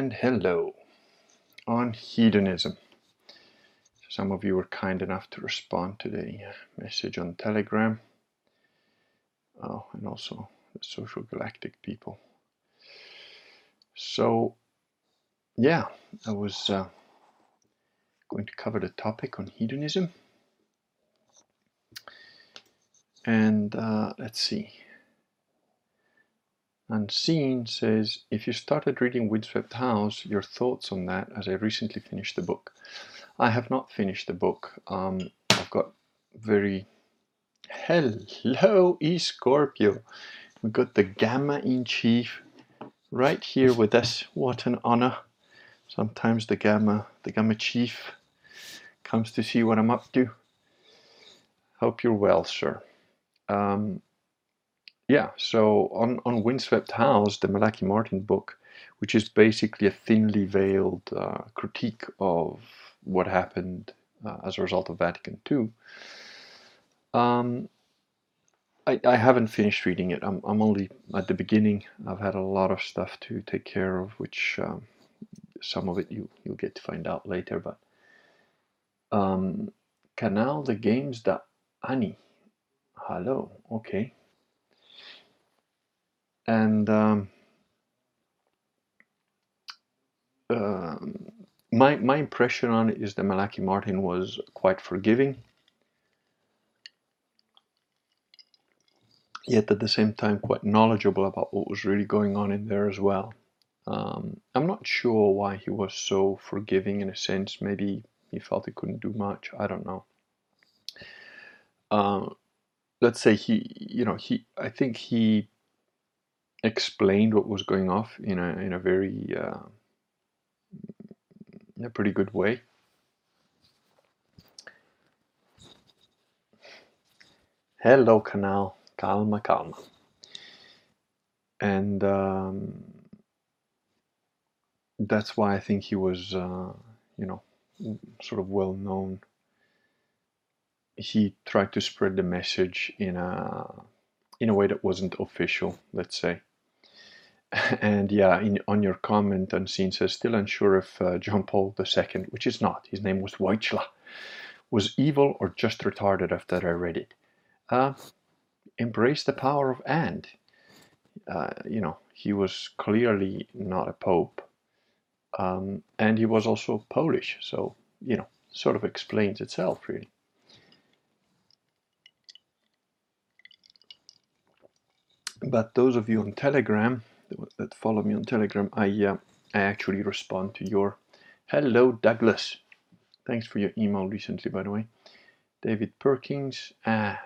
and hello on hedonism. Some of you were kind enough to respond to the message on Telegram. Oh, and also the social galactic people. So, yeah, I was uh, going to cover the topic on hedonism. And uh, let's see. Unseen says, if you started reading Windswept House, your thoughts on that as I recently finished the book. I have not finished the book. Um, I've got very... Hello, E Scorpio. We've got the Gamma in Chief right here with us. What an honor. Sometimes the Gamma, the Gamma Chief comes to see what I'm up to. Hope you're well, sir. Um, yeah, so on, on Windswept House, the Malachi Martin book, which is basically a thinly veiled uh, critique of what happened uh, as a result of Vatican II, um, I, I, haven't finished reading it. I'm, I'm only at the beginning. I've had a lot of stuff to take care of, which um, some of it you, you'll get to find out later. But um, Canal the Games da Ani. Hello, okay and um, uh, my my impression on it is that Malachi Martin was quite forgiving, yet at the same time quite knowledgeable about what was really going on in there as well. Um, I'm not sure why he was so forgiving in a sense. Maybe he felt he couldn't do much. I don't know. Uh, let's say he, you know, he. I think he explained what was going off in a in a very uh, in a pretty good way. Hello, canal. Calma, calma. And um, that's why I think he was, uh, you know, sort of well known. He tried to spread the message in a in a way that wasn't official, let's say and yeah, in, on your comment, Unseen says, still unsure if uh, John Paul II, which is not, his name was Wojtyla, was evil or just retarded after I read it. Uh, embrace the power of and. Uh, you know, he was clearly not a pope. Um, and he was also Polish, so, you know, sort of explains itself, really. But those of you on Telegram, that follow me on Telegram, I, uh, I actually respond to your Hello Douglas. Thanks for your email recently, by the way. David Perkins,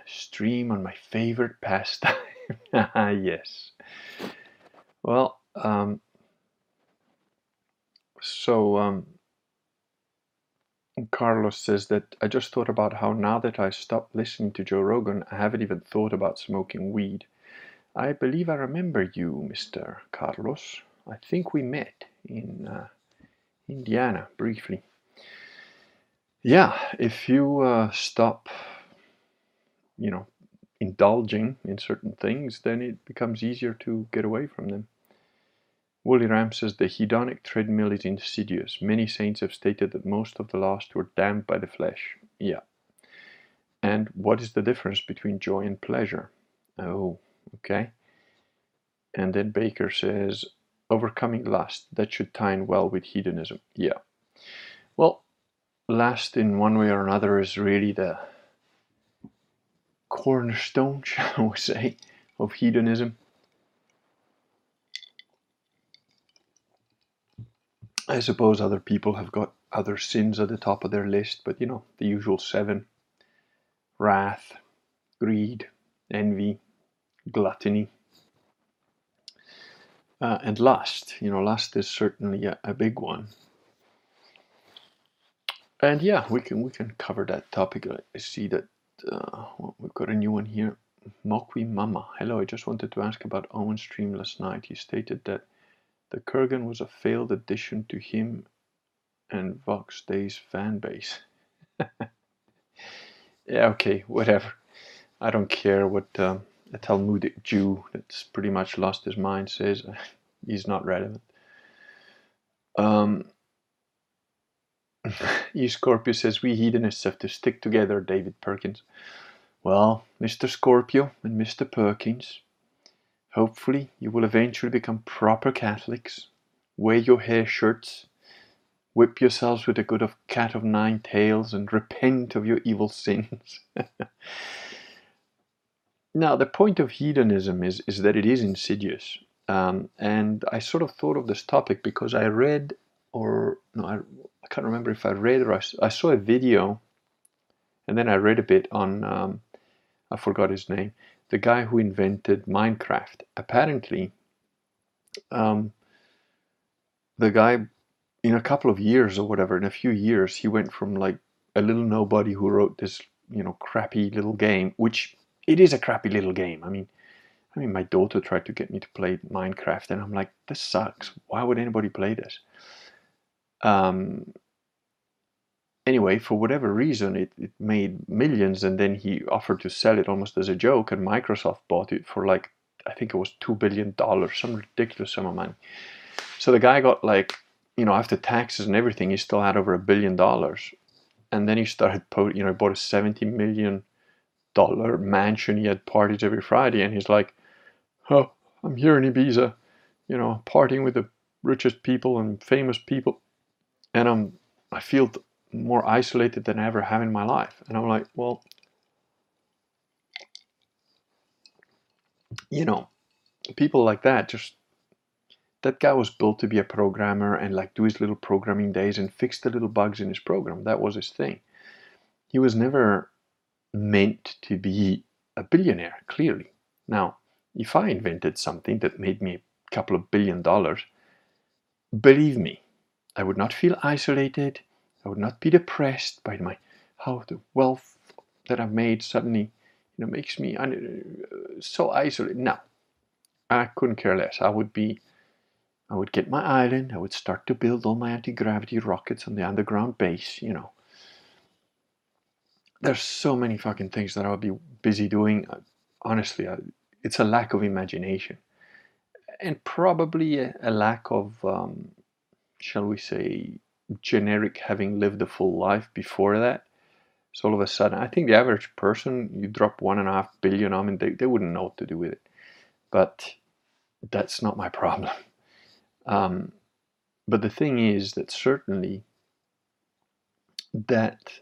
stream on my favorite pastime. Yes. Well, um, so um, Carlos says that I just thought about how now that I stopped listening to Joe Rogan, I haven't even thought about smoking weed. I believe I remember you, Mr. Carlos. I think we met in uh, Indiana briefly. Yeah, if you uh, stop, you know, indulging in certain things, then it becomes easier to get away from them. Wooly Ram says the hedonic treadmill is insidious. Many saints have stated that most of the lost were damned by the flesh. Yeah. And what is the difference between joy and pleasure? Oh, okay? And then Baker says, overcoming lust, that should tie in well with hedonism. Yeah. Well, lust in one way or another is really the cornerstone, shall we say, of hedonism. I suppose other people have got other sins at the top of their list, but you know, the usual seven wrath, greed, envy, gluttony, uh, and lust. You know, lust is certainly a, a, big one. And yeah, we can we can cover that topic. I see that uh, we've got a new one here. Mokwi Mama. Hello, I just wanted to ask about Owen's stream last night. He stated that the Kurgan was a failed addition to him and Vox Day's fan base. yeah, okay, whatever. I don't care what um, a Talmudic Jew that's pretty much lost his mind says he's not relevant. Um, Scorpio says we hedonists have to stick together, David Perkins. Well, Mr. Scorpio and Mr. Perkins, hopefully you will eventually become proper Catholics, wear your hair shirts, whip yourselves with a good of cat of nine tails, and repent of your evil sins. now, the point of hedonism is, is that it is insidious. Um, and I sort of thought of this topic because I read, or no, I, I can't remember if I read or I, I, saw a video, and then I read a bit on, um, I forgot his name, the guy who invented Minecraft. Apparently, um, the guy, in a couple of years or whatever, in a few years, he went from like a little nobody who wrote this, you know, crappy little game, which it is a crappy little game. I mean, I mean, my daughter tried to get me to play Minecraft, and I'm like, this sucks. Why would anybody play this? Um, anyway, for whatever reason, it, it made millions, and then he offered to sell it almost as a joke, and Microsoft bought it for like, I think it was $2 billion, some ridiculous sum of money. So the guy got like, you know, after taxes and everything, he still had over a billion dollars. And then he started, you know, he bought a $70 million mansion. He had parties every Friday, and he's like, oh, I'm here in Ibiza, you know, partying with the richest people and famous people, and I'm I feel more isolated than I ever have in my life. And I'm like, well, you know, people like that just that guy was built to be a programmer and like do his little programming days and fix the little bugs in his program. That was his thing. He was never meant to be a billionaire, clearly. Now, if I invented something that made me a couple of billion dollars, believe me, I would not feel isolated. I would not be depressed by my how the wealth that I've made suddenly, you know, makes me so isolated. No, I couldn't care less. I would be, I would get my island. I would start to build all my anti-gravity rockets on the underground base. You know, there's so many fucking things that I'll be busy doing. Honestly, I, it's a lack of imagination. And probably a, lack of um, shall we say generic having lived a full life before that. So all of a sudden i think the average person you drop one and a half billion on them they, they wouldn't know what to do with it. But that's not my problem. Um, but the thing is that certainly that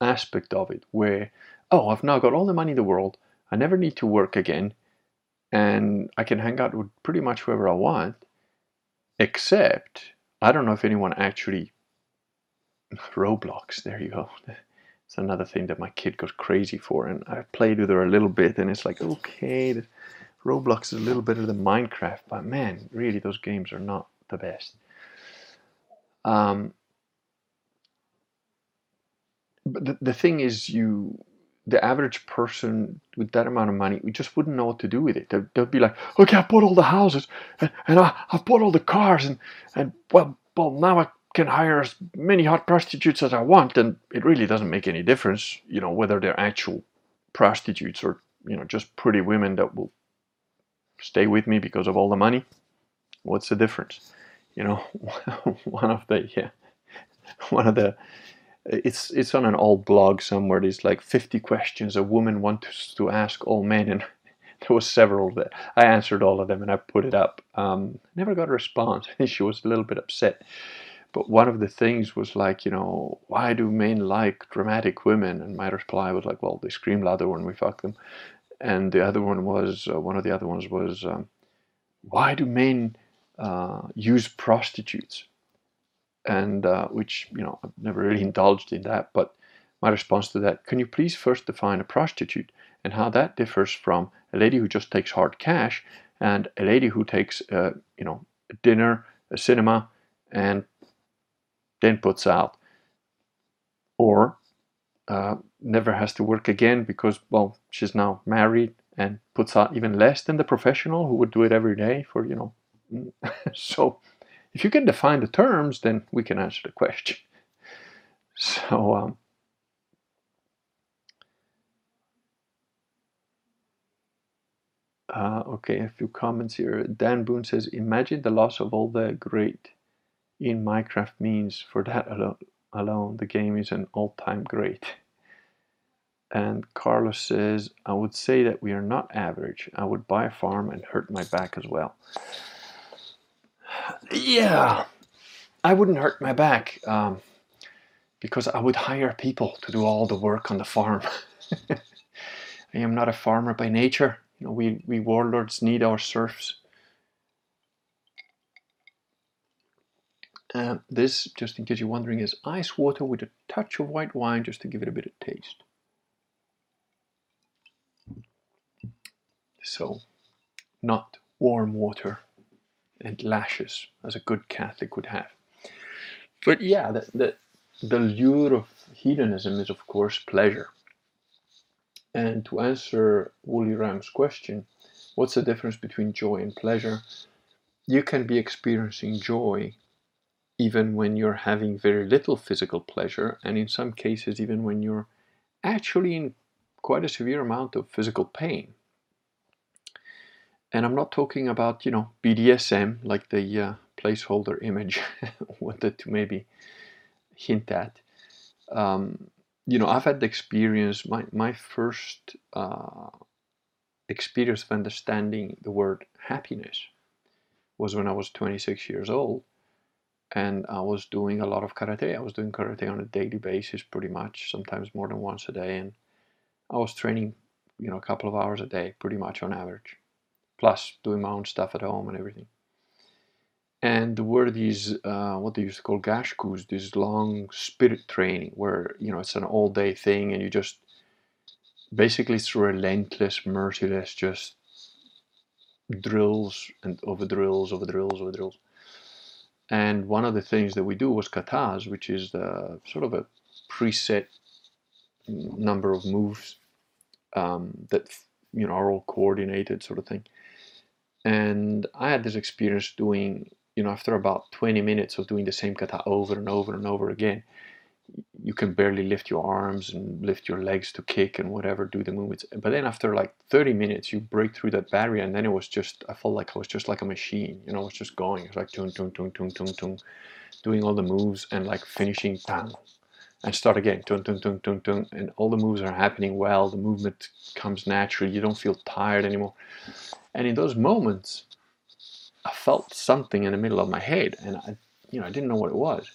aspect of it where oh i've now got all the money in the world I never need to work again and I can hang out with pretty much whoever I want, except I don't know if anyone actually Roblox, there you go. It's another thing that my kid goes crazy for, and I played with her a little bit, and it's like, okay, Roblox is a little better than Minecraft, but man, really, those games are not the best. Um, but the, the thing is, you the average person with that amount of money we just wouldn't know what to do with it. They'd, they'd be like, okay, I bought all the houses and, and I, I've bought all the cars and, and well, well, now I can hire as many hot prostitutes as I want. And it really doesn't make any difference, you know, whether they're actual prostitutes or, you know, just pretty women that will stay with me because of all the money. What's the difference? You know, one of the, yeah, one of the, it's it's on an old blog somewhere. There's like 50 questions a woman wants to ask all men, and there was several that I answered all of them, and I put it up. Um, never got a response. she was a little bit upset. But one of the things was like, you know, why do men like dramatic women? And my reply was like, well, they scream louder when we fuck them. And the other one was, uh, one of the other ones was, um, why do men uh, use prostitutes? And uh, which you know I've never really indulged in that. But my response to that: Can you please first define a prostitute and how that differs from a lady who just takes hard cash and a lady who takes uh, you know a dinner, a cinema, and then puts out, or uh, never has to work again because well she's now married and puts out even less than the professional who would do it every day for you know so if you can define the terms, then we can answer the question. So, um, uh, okay, a few comments here. Dan Boone says, imagine the loss of all the great in Minecraft means for that alone, alone the game is an all-time great. And Carlos says, I would say that we are not average. I would buy a farm and hurt my back as well. Yeah, I wouldn't hurt my back um, because I would hire people to do all the work on the farm. I am not a farmer by nature. You know, we, we warlords need our serfs. Um, this, just in case you're wondering, is ice water with a touch of white wine just to give it a bit of taste. So, not warm water and lashes as a good Catholic would have. But yeah, the, the, the lure of hedonism is, of course, pleasure. And to answer Woolly Ram's question, what's the difference between joy and pleasure? You can be experiencing joy even when you're having very little physical pleasure, and in some cases, even when you're actually in quite a severe amount of physical pain. And I'm not talking about, you know, BDSM, like the uh, placeholder image wanted to maybe hint at. Um, you know, I've had the experience, my, my first uh, experience of understanding the word happiness was when I was 26 years old and I was doing a lot of karate. I was doing karate on a daily basis, pretty much, sometimes more than once a day, and I was training, you know, a couple of hours a day, pretty much on average, plus doing my own stuff at home and everything. And there were these, uh, what they used to call gasshukus, this long spirit training, where you know it's an all-day thing, and you just basically it's relentless, merciless, just drills and over drills, over drills, over drills and one of the things that we do was katas, which is the sort of a preset number of moves um, that you know are all coordinated, sort of thing. And I had this experience doing, you know, after about 20 minutes of doing the same kata over and over and over again, you can barely lift your arms and lift your legs to kick and whatever, do the movements. But then after like 30 minutes, you break through that barrier, and then it was just, I felt like I was just like a machine, you know, it was just going. It's like tung, tung, tung, tung, tung, tung, doing all the moves and like finishing tang. And start again, tung, tung, tung, tung, tung, and all the moves are happening well. The movement comes naturally. You don't feel tired anymore. And in those moments, I felt something in the middle of my head, and I, you know, I didn't know what it was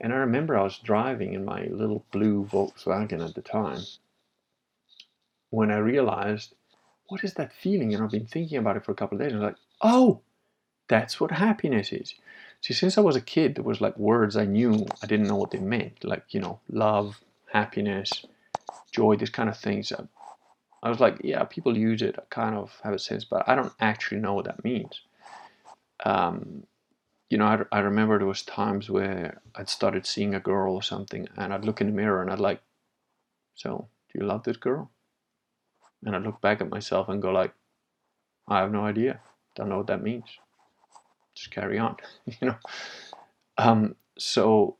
and I remember I was driving in my little blue Volkswagen at the time when I realized, what is that feeling? And I've been thinking about it for a couple of days. And I was like, oh, that's what happiness is. See, since I was a kid, there was like words I knew, I didn't know what they meant. Like, you know, love, happiness, joy, these kind of things. I, was like, yeah, people use it. I kind of have a sense, but I don't actually know what that means. Um, you know, I, I remember there was times where I'd started seeing a girl or something, and I'd look in the mirror and I'd like, so do you love this girl? And I'd look back at myself and go like, I have no idea. Don't know what that means. Just carry on, you know. Um, so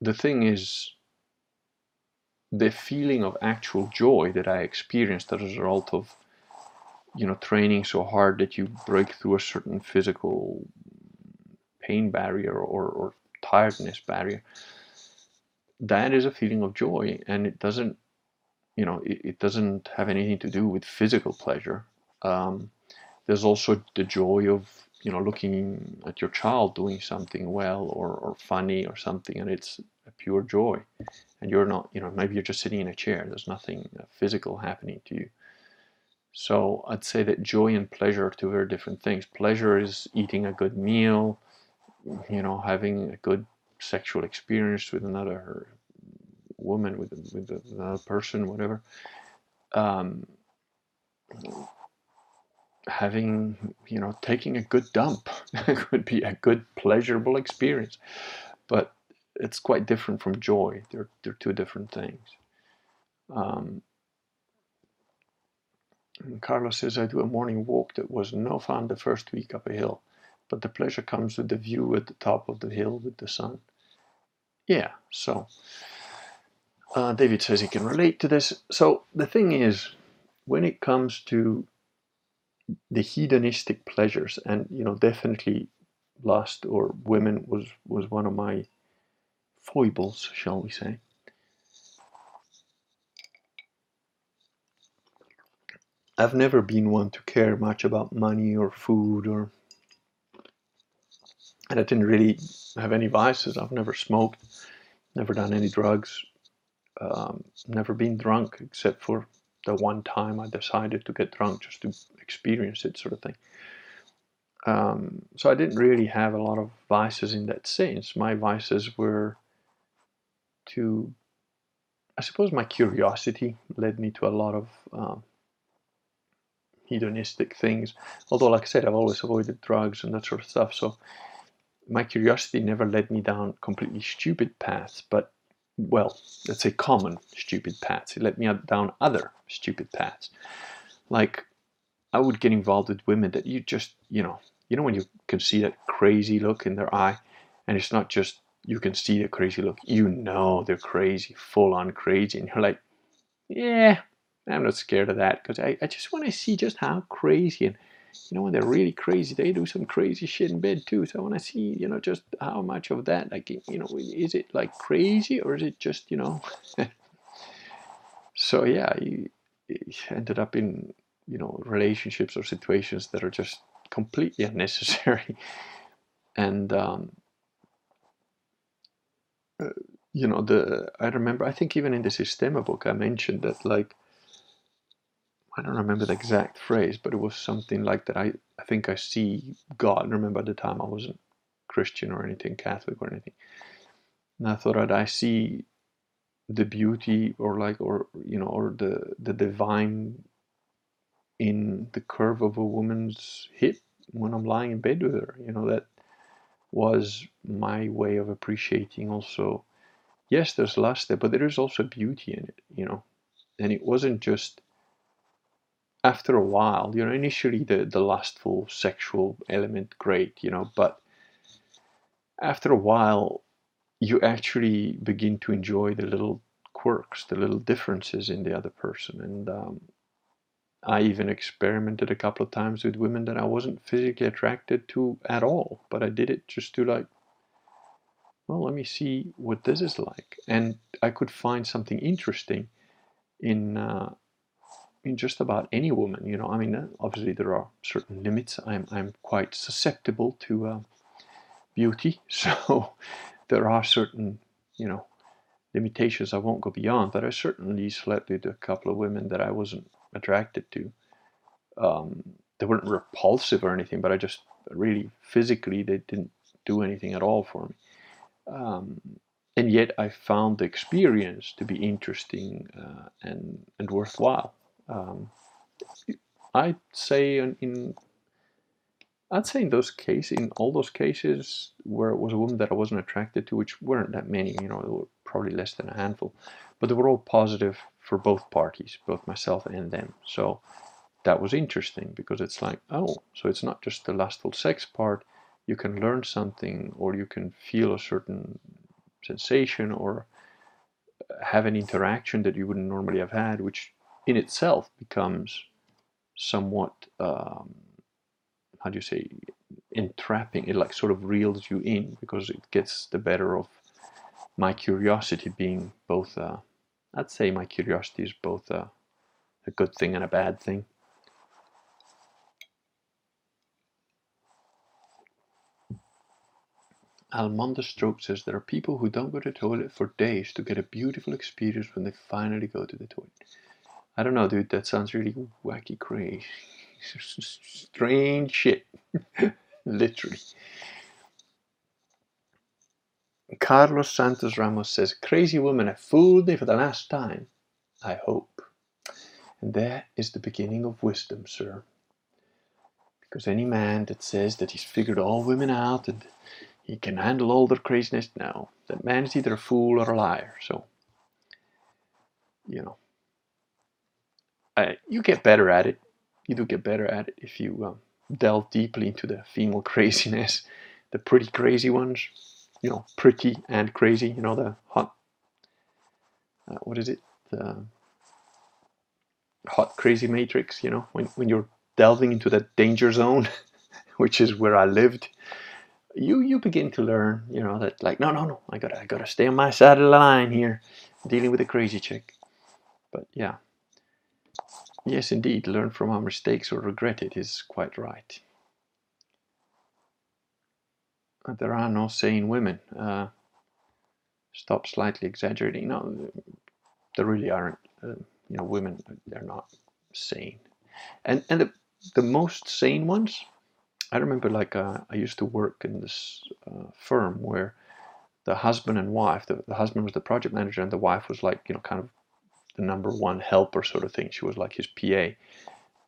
the thing is, the feeling of actual joy that I experienced as a result of you know training so hard that you break through a certain physical pain barrier or, or tiredness barrier that is a feeling of joy and it doesn't you know it, it doesn't have anything to do with physical pleasure um, there's also the joy of you know looking at your child doing something well or, or funny or something and it's a pure joy and you're not you know maybe you're just sitting in a chair there's nothing physical happening to you so I'd say that joy and pleasure are two very different things. Pleasure is eating a good meal, you know, having a good sexual experience with another woman, with, with another person, whatever. Um, having, you know, taking a good dump could be a good pleasurable experience. But it's quite different from joy. They're, they're two different things. Um, Carlos says, I do a morning walk that was no fun the first week up a hill, but the pleasure comes with the view at the top of the hill with the sun. Yeah, so uh, David says he can relate to this. So the thing is, when it comes to the hedonistic pleasures, and you know, definitely lust or women was was one of my foibles, shall we say. I've never been one to care much about money or food or and I didn't really have any vices. I've never smoked, never done any drugs, um, never been drunk except for the one time I decided to get drunk just to experience it, sort of thing. Um, so I didn't really have a lot of vices in that sense. My vices were to, I suppose, my curiosity led me to a lot of um, hedonistic things. Although, like I said, I've always avoided drugs and that sort of stuff. So my curiosity never led me down completely stupid paths, but well, let's say common stupid paths. It let me down other stupid paths. Like I would get involved with women that you just, you know, you know when you can see that crazy look in their eye, and it's not just you can see the crazy look, you know they're crazy, full on crazy, and you're like, yeah, I'm not scared of that because I, I just want to see just how crazy and you know when they're really crazy they do some crazy shit in bed too. So i want to see you know just how much of that like you know is it like crazy or is it just you know? So yeah ended up in you know relationships or situations that are just completely unnecessary. And um, uh, you know the i remember i think even in the systema book i mentioned that like I don't remember the exact phrase, but it was something like that. I, I think I see God. Remember at the time I wasn't Christian or anything, Catholic or anything. And I thought that I see the beauty or like or you know or the the divine in the curve of a woman's hip when I'm lying in bed with her. You know that was my way of appreciating also. Yes, there's lust there, but there is also beauty in it. You know, and it wasn't just after a while, you know, initially the, the lustful sexual element, great, you know, but after a while, you actually begin to enjoy the little quirks, the little differences in the other person. And um, I even experimented a couple of times with women that I wasn't physically attracted to at all, but I did it just to like, well, let me see what this is like. And I could find something interesting in uh, just about any woman. You know, I mean, uh, obviously there are certain limits. I'm I'm quite susceptible to uh, beauty, so there are certain you know limitations I won't go beyond. But I certainly slept with a couple of women that I wasn't attracted to. Um, they weren't repulsive or anything, but I just really physically they didn't do anything at all for me. Um, and yet I found the experience to be interesting uh, and and worthwhile. Um, I'd say in, in I'd say in those cases, in all those cases where it was a woman that I wasn't attracted to, which weren't that many, you know, probably less than a handful, but they were all positive for both parties, both myself and them. So that was interesting because it's like, oh, so it's not just the lustful sex part. You can learn something, or you can feel a certain sensation, or have an interaction that you wouldn't normally have had, which in itself becomes somewhat um, how do you say entrapping it like sort of reels you in because it gets the better of my curiosity being both uh, I'd say my curiosity is both a, a good thing and a bad thing Almonda Stroke says there are people who don't go to the toilet for days to get a beautiful experience when they finally go to the toilet. I don't know, dude. That sounds really wacky, crazy, strange shit. Literally. Carlos Santos Ramos says, Crazy woman have fooled me for the last time. I hope. And that is the beginning of wisdom, sir. Because any man that says that he's figured all women out and he can handle all their craziness, now That man is either a fool or a liar. So, you know, you get better at it. You do get better at it if you um, delve deeply into the female craziness, the pretty crazy ones. You know, pretty and crazy. You know, the hot. Uh, what is it? The hot crazy matrix. You know, when when you're delving into that danger zone, which is where I lived. you you begin to learn, you know, that like no no no, I gotta I gotta stay on my side of the line here, dealing with a crazy chick. But yeah, yes, indeed, learn from our mistakes or regret it is quite right. There are no sane women. Uh, stop slightly exaggerating. No, there really aren't. Uh, you know, women they're not sane, and and the the most sane ones I remember like uh, I used to work in this uh, firm where the husband and wife, the, the husband was the project manager and the wife was like, you know, kind of the number one helper sort of thing. She was like his PA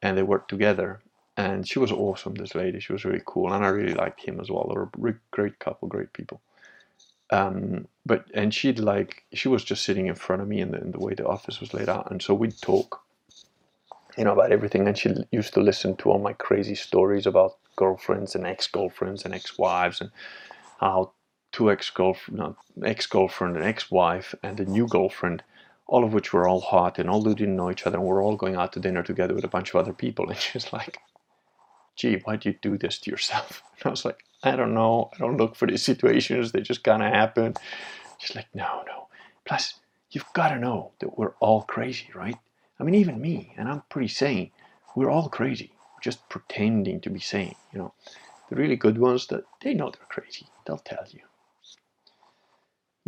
and they worked together. And she was awesome, this lady. She was really cool. And I really liked him as well. They were a great couple, great people. Um, but, and she'd like, she was just sitting in front of me in the, the way the office was laid out. And so we'd talk you know, about everything. And she used to listen to all my crazy stories about girlfriends and ex-girlfriends and ex-wives and how two ex-girlfriend, no, ex-girlfriend and ex-wife and a new girlfriend, all of which were all hot and all didn't know each other and we're all going out to dinner together with a bunch of other people. And she's like, gee, why'd you do this to yourself? And I was like, I don't know. I don't look for these situations. They just kind of happen. She's like, no, no. Plus, you've got to know that we're all crazy, right? I mean, even me, and I'm pretty sane, we're all crazy, just pretending to be sane, you know. The really good ones, that they know they're crazy, they'll tell you.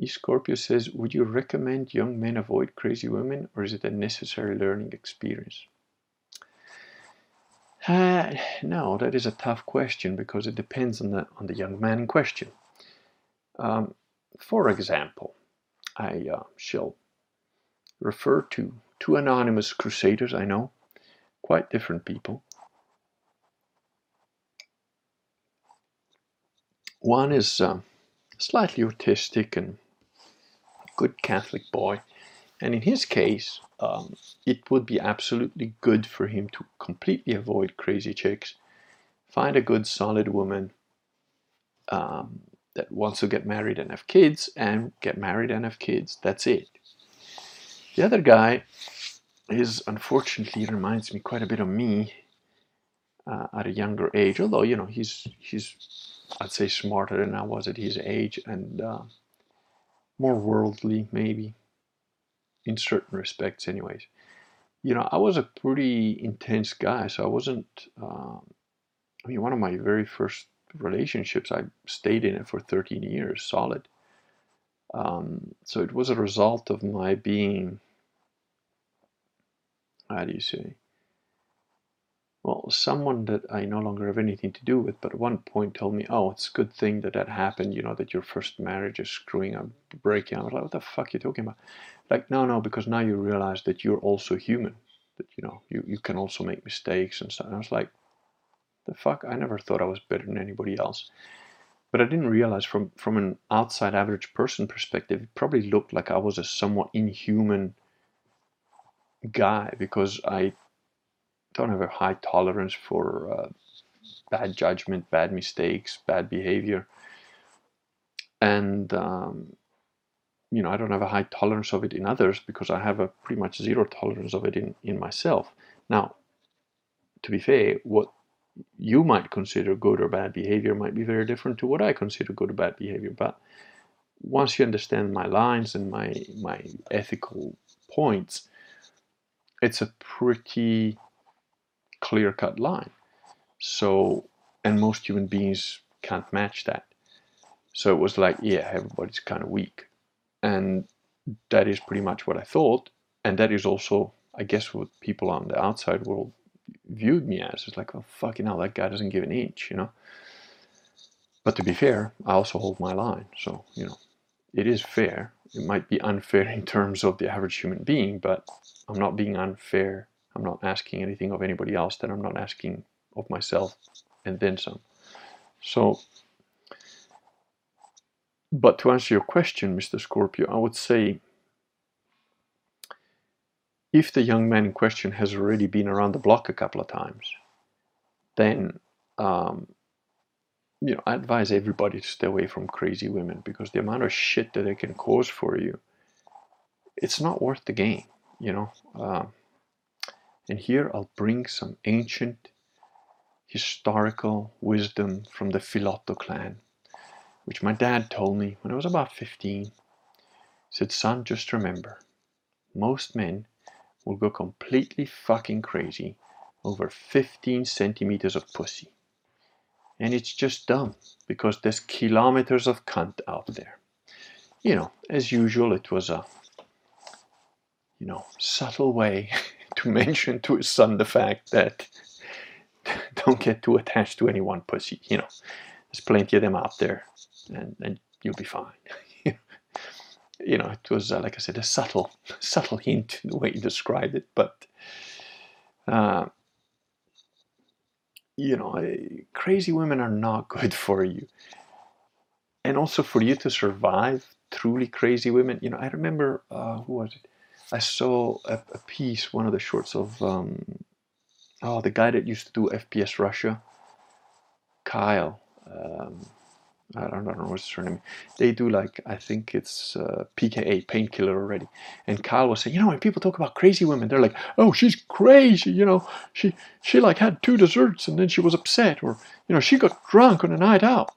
Scorpio says, would you recommend young men avoid crazy women, or is it a necessary learning experience? Uh, no, that is a tough question because it depends on the on the young man in question. Um, for example, I uh, shall refer to two anonymous crusaders I know, quite different people. One is um, slightly autistic and good Catholic boy, and in his case, um, it would be absolutely good for him to completely avoid crazy chicks, find a good solid woman um, that wants to get married and have kids, and get married and have kids. That's it. The other guy is unfortunately reminds me quite a bit of me uh, at a younger age. Although you know he's he's I'd say smarter than I was at his age and uh, more worldly maybe in certain respects. Anyways, you know I was a pretty intense guy, so I wasn't. Uh, I mean, one of my very first relationships, I stayed in it for 13 years solid. Um, so it was a result of my being how do you say? Well, someone that I no longer have anything to do with, but at one point told me, oh, it's a good thing that that happened, you know, that your first marriage is screwing up, breaking. I was like, what the fuck are you talking about? Like, no, no, because now you realize that you're also human, that, you know, you, you can also make mistakes and stuff. And I was like, the fuck? I never thought I was better than anybody else. But I didn't realize from, from an outside average person perspective, it probably looked like I was a somewhat inhuman guy because I don't have a high tolerance for uh, bad judgment, bad mistakes, bad behavior. And, um, you know, I don't have a high tolerance of it in others because I have a pretty much zero tolerance of it in, in myself. Now, to be fair, what you might consider good or bad behavior might be very different to what I consider good or bad behavior. But once you understand my lines and my my ethical points, it's a pretty clear cut line. So, and most human beings can't match that. So it was like, yeah, everybody's kind of weak. And that is pretty much what I thought. And that is also, I guess, what people on the outside world viewed me as. It's like, oh, fucking hell, that guy doesn't give an inch, you know? But to be fair, I also hold my line. So, you know, it is fair. It might be unfair in terms of the average human being, but I'm not being unfair. I'm not asking anything of anybody else that I'm not asking of myself and then some. So, but to answer your question, Mr. Scorpio, I would say if the young man in question has already been around the block a couple of times, then um, you know, I advise everybody to stay away from crazy women because the amount of shit that they can cause for you, it's not worth the game, you know. Uh, and here I'll bring some ancient historical wisdom from the Filotto clan. which my dad told me when I was about 15. He said, Son, just remember, most men will go completely fucking crazy over 15 centimeters of pussy. And it's just dumb because there's kilometers of cunt out there. You know, as usual, it was a, you know, subtle way to mention to his son the fact that don't get too attached to any one pussy. You know, there's plenty of them out there, and, and you'll be fine. you know, it was uh, like I said, a subtle, subtle hint in the way he described it, but uh, you know, crazy women are not good for you, and also for you to survive truly crazy women. You know, I remember uh, who was it? I saw a, a piece, one of the shorts of um, oh, the guy that used to do FPS Russia, Kyle. Um, I don't, know what's his surname. They do like I think it's uh, PKA painkiller already. And Kyle was saying, you know, when people talk about crazy women, they're like, oh, she's crazy. You know, she she like had two desserts and then she was upset, or you know, she got drunk on a night out.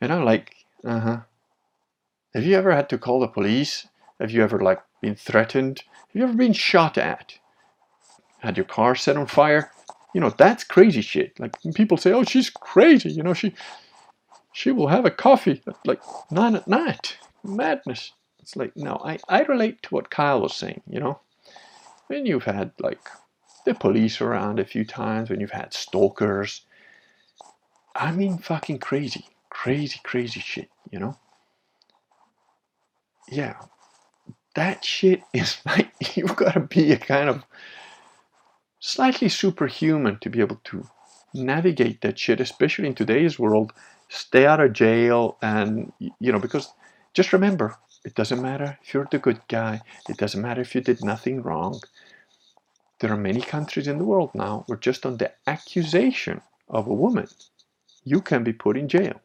And I'm like, uh huh. Have you ever had to call the police? Have you ever like been threatened? Have you ever been shot at? Had your car set on fire? You know, that's crazy shit. Like people say, oh, she's crazy. You know, she she will have a coffee at like nine at night. Madness. It's like, no, I, I relate to what Kyle was saying, you know? When you've had like the police around a few times, when you've had stalkers. I mean, fucking crazy, crazy, crazy shit, you know? Yeah, that shit is like, you've got to be a kind of slightly superhuman to be able to navigate that shit, especially in today's world. Stay out of jail and you know because just remember it doesn't matter if you're the good guy. It doesn't matter if you did nothing wrong. There are many countries in the world now where just on the accusation of a woman you can be put in jail.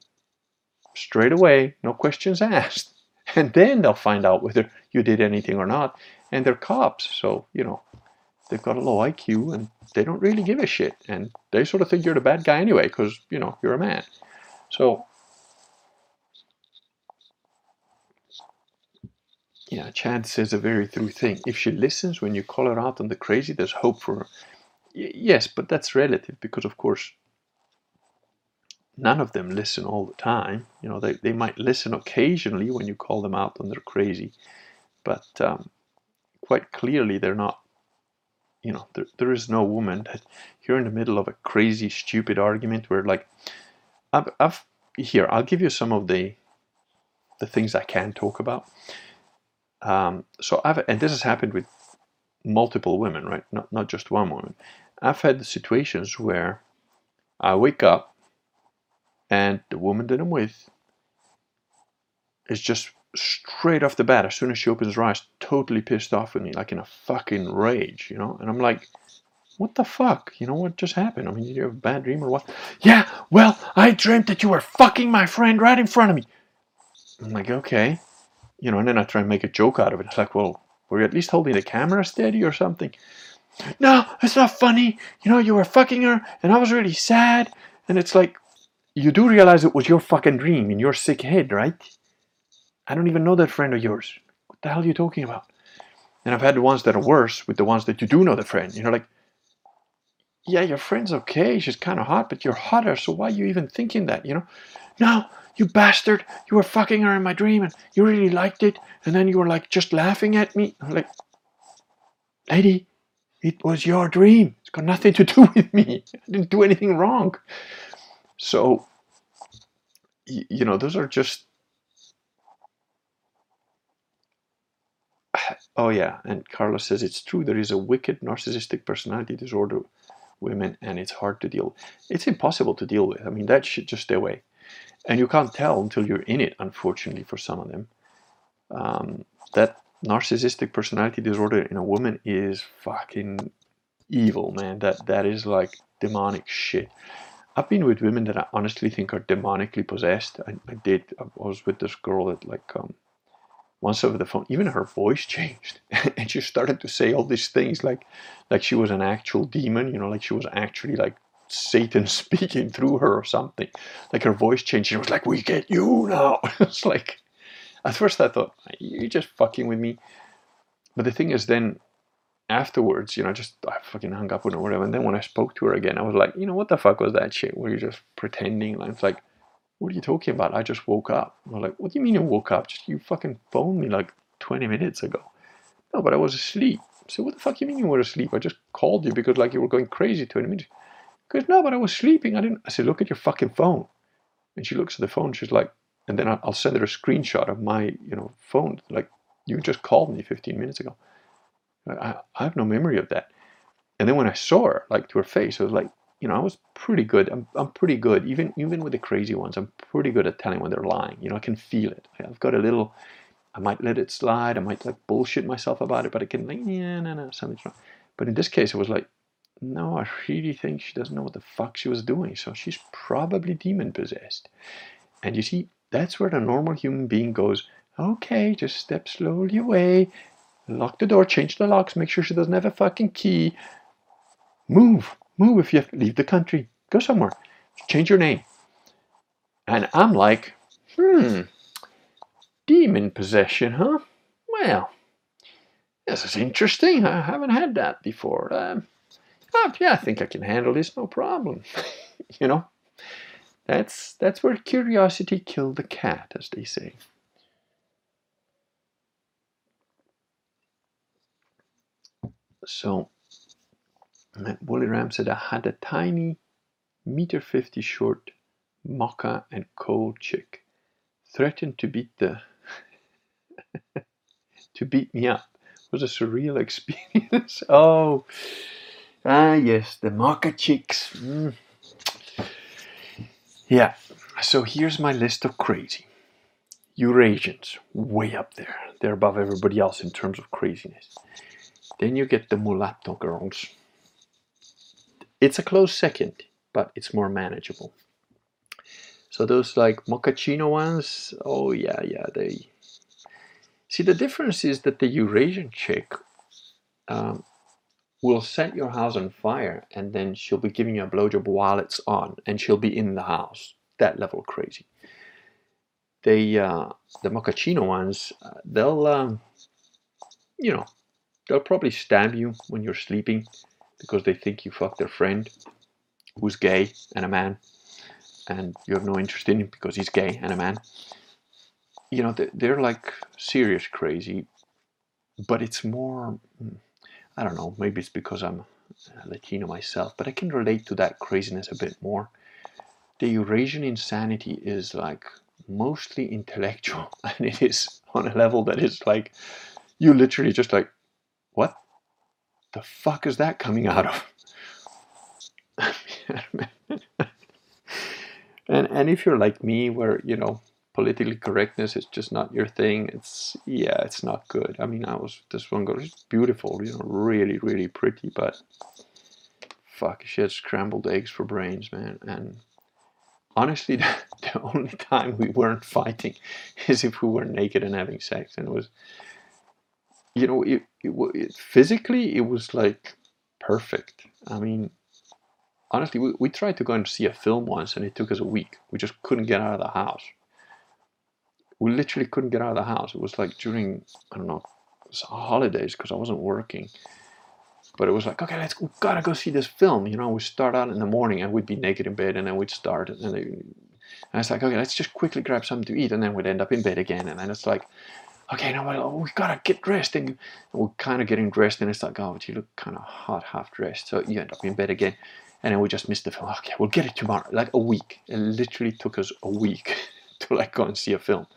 Straight away no questions asked and then they'll find out whether you did anything or not and they're cops so you know they've got a low IQ and they don't really give a shit and they sort of think you're the bad guy anyway because you know you're a man so, yeah, Chad says a very true thing. If she listens when you call her out on the crazy, there's hope for her. Y- yes, but that's relative because, of course, none of them listen all the time. You know, they, they might listen occasionally when you call them out on their crazy, but um, quite clearly they're not. You know, there, there is no woman that you're in the middle of a crazy, stupid argument where, like, I've, I've here. I'll give you some of the the things I can talk about. Um, so I've and this has happened with multiple women, right? Not not just one woman. I've had situations where I wake up and the woman that I'm with is just straight off the bat, as soon as she opens her eyes, totally pissed off with me, like in a fucking rage, you know? And I'm like, what the fuck? You know what just happened? I mean, did you have a bad dream or what? Yeah, well, I dreamt that you were fucking my friend right in front of me. I'm like, okay. You know, and then I try and make a joke out of it. It's like, well, were you at least holding the camera steady or something? No, it's not funny. You know, you were fucking her and I was really sad. And it's like, you do realize it was your fucking dream in your sick head, right? I don't even know that friend of yours. What the hell are you talking about? And I've had the ones that are worse with the ones that you do know the friend. You know, like, yeah, your friend's okay. She's kind of hot, but you're hotter. So why are you even thinking that, you know? No, you bastard. You were fucking her in my dream and you really liked it. And then you were like just laughing at me. I'm like, lady, it was your dream. It's got nothing to do with me. I didn't do anything wrong. So, you know, those are just. Oh, yeah. And Carlos says it's true. There is a wicked narcissistic personality disorder women and it's hard to deal it's impossible to deal with i mean that should just stay away and you can't tell until you're in it unfortunately for some of them um, that narcissistic personality disorder in a woman is fucking evil man that that is like demonic shit i've been with women that i honestly think are demonically possessed i, I did i was with this girl that like um, once over the phone, even her voice changed, and she started to say all these things like, like she was an actual demon, you know, like she was actually like Satan speaking through her or something. Like her voice changed. It was like, "We get you now." it's like, at first I thought, "You're just fucking with me," but the thing is, then afterwards, you know, I just I fucking hung up with her whatever. And then when I spoke to her again, I was like, you know, what the fuck was that shit? Were you just pretending? And it's like, what are you talking about? I just woke up. I was like, what do you mean you woke up? Just you fucking phoned me like 20 minutes ago. No, but I was asleep. So what the fuck you mean you were asleep? I just called you because like you were going crazy 20 minutes. Because no, but I was sleeping. I didn't. I said, look at your fucking phone. And she looks at the phone. She's like, and then I'll send her a screenshot of my, you know, phone. Like, you just called me 15 minutes ago. I, I have no memory of that. And then when I saw her, like to her face, I was like, you know, I was pretty good. I'm, I'm pretty good. Even even with the crazy ones, I'm pretty good at telling when they're lying. You know, I can feel it. I've got a little. I might let it slide. I might like bullshit myself about it, but I can like, yeah, no, no, something's wrong. But in this case, it was like, no, I really think she doesn't know what the fuck she was doing. So she's probably demon possessed. And you see, that's where the normal human being goes. Okay, just step slowly away. Lock the door, change the locks, make sure she doesn't have a fucking key. Move, move if you have to leave the country. Go somewhere. Change your name. And I'm like, hmm, demon possession, huh? Well, this is interesting. I haven't had that before. Um, oh, yeah, I think I can handle this, no problem. you know, that's that's where curiosity killed the cat, as they say. So Woolly Ram said I had a tiny meter 50 short mocha and cold chick threatened to beat the to beat me up. It was a surreal experience. oh, ah yes, the mocha chicks. Mm. Yeah. So here's my list of crazy. Eurasians, way up there. They're above everybody else in terms of craziness. Then you get the mulatto girls. It's a close second, but it's more manageable. So those like mochaccino ones, oh yeah, yeah, they. See, the difference is that the Eurasian chick um, will set your house on fire and then she'll be giving you a blowjob while it's on and she'll be in the house. That level crazy. They, uh, the mochaccino ones, uh, they'll, um, you know, They'll probably stab you when you're sleeping because they think you fucked their friend who's gay and a man and you have no interest in him because he's gay and a man. You know, they're like serious crazy, but it's more, I don't know, maybe it's because I'm Latino myself, but I can relate to that craziness a bit more. The Eurasian insanity is like mostly intellectual and it is on a level that is like, you literally just like what the fuck is that coming out of? and and if you're like me, where you know politically correctness is just not your thing, it's yeah, it's not good. I mean, I was this one girl, she's beautiful, you know, really really pretty, but fuck, she had scrambled eggs for brains, man, and honestly, the, the only time we weren't fighting is if we were naked and having sex, and it was you know, it, it, it, physically it was like perfect. I mean, honestly, we, we tried to go and see a film once, and it took us a week. We just couldn't get out of the house. We literally couldn't get out of the house. It was like during I don't know, holidays because I wasn't working. But it was like, okay, let's we gotta go see this film. You know, we start out in the morning and we'd be naked in bed, and then we'd start, and, they, and it's like, okay, let's just quickly grab something to eat, and then we'd end up in bed again, and then it's like, okay, now we gotta get dressed. And we're kind of getting dressed, and it's like, oh, you look kind of hot, half dressed. So you end up in bed again, and then we just missed the film. Okay, we'll get it tomorrow. Like a week. It literally took us a week to like go and see a film.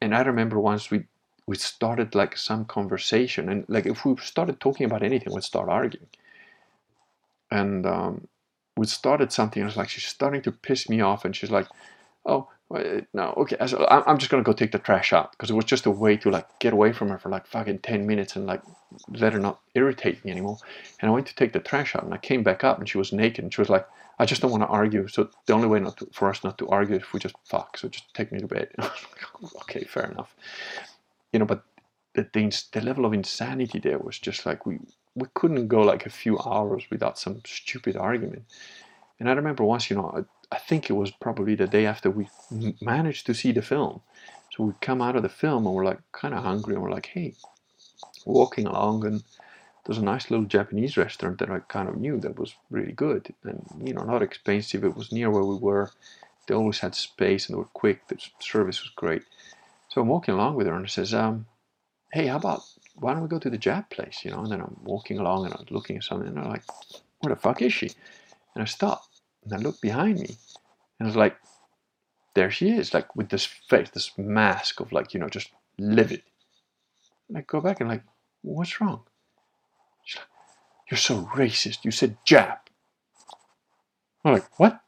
And I remember once we we started like some conversation, and like if we started talking about anything, we'd start arguing. And um, we started something, and it's like she's starting to piss me off, and she's like, oh no, okay. So I'm just gonna go take the trash out because it was just a way to like get away from her for like fucking ten minutes and like let her not irritate me anymore. And I went to take the trash out and I came back up and she was naked and she was like, I just don't want to argue. So the only way not to, for us not to argue is if we just fuck. So just take me to bed. okay, fair enough. You know, but the things, the level of insanity there was just like we we couldn't go like a few hours without some stupid argument. And I remember once, you know, I, think it was probably the day after we managed to see the film. So we come out of the film and we're like kind of hungry and we're like, hey, walking along and there's a nice little Japanese restaurant that I kind of knew that was really good and you know not expensive. It was near where we were. They always had space and they were quick. The service was great. So I'm walking along with her and I says, um, "Hey, how about why don't we go to the Jap place?" You know. And then I'm walking along and I'm looking at something and I'm like, "Where the fuck is she?" And I stop and I look behind me and I was like, "There she is!" Like with this face, this mask of like you know just livid. And I go back and like, "What's wrong?" She's like, You're so racist. You said Jap. I'm like, What?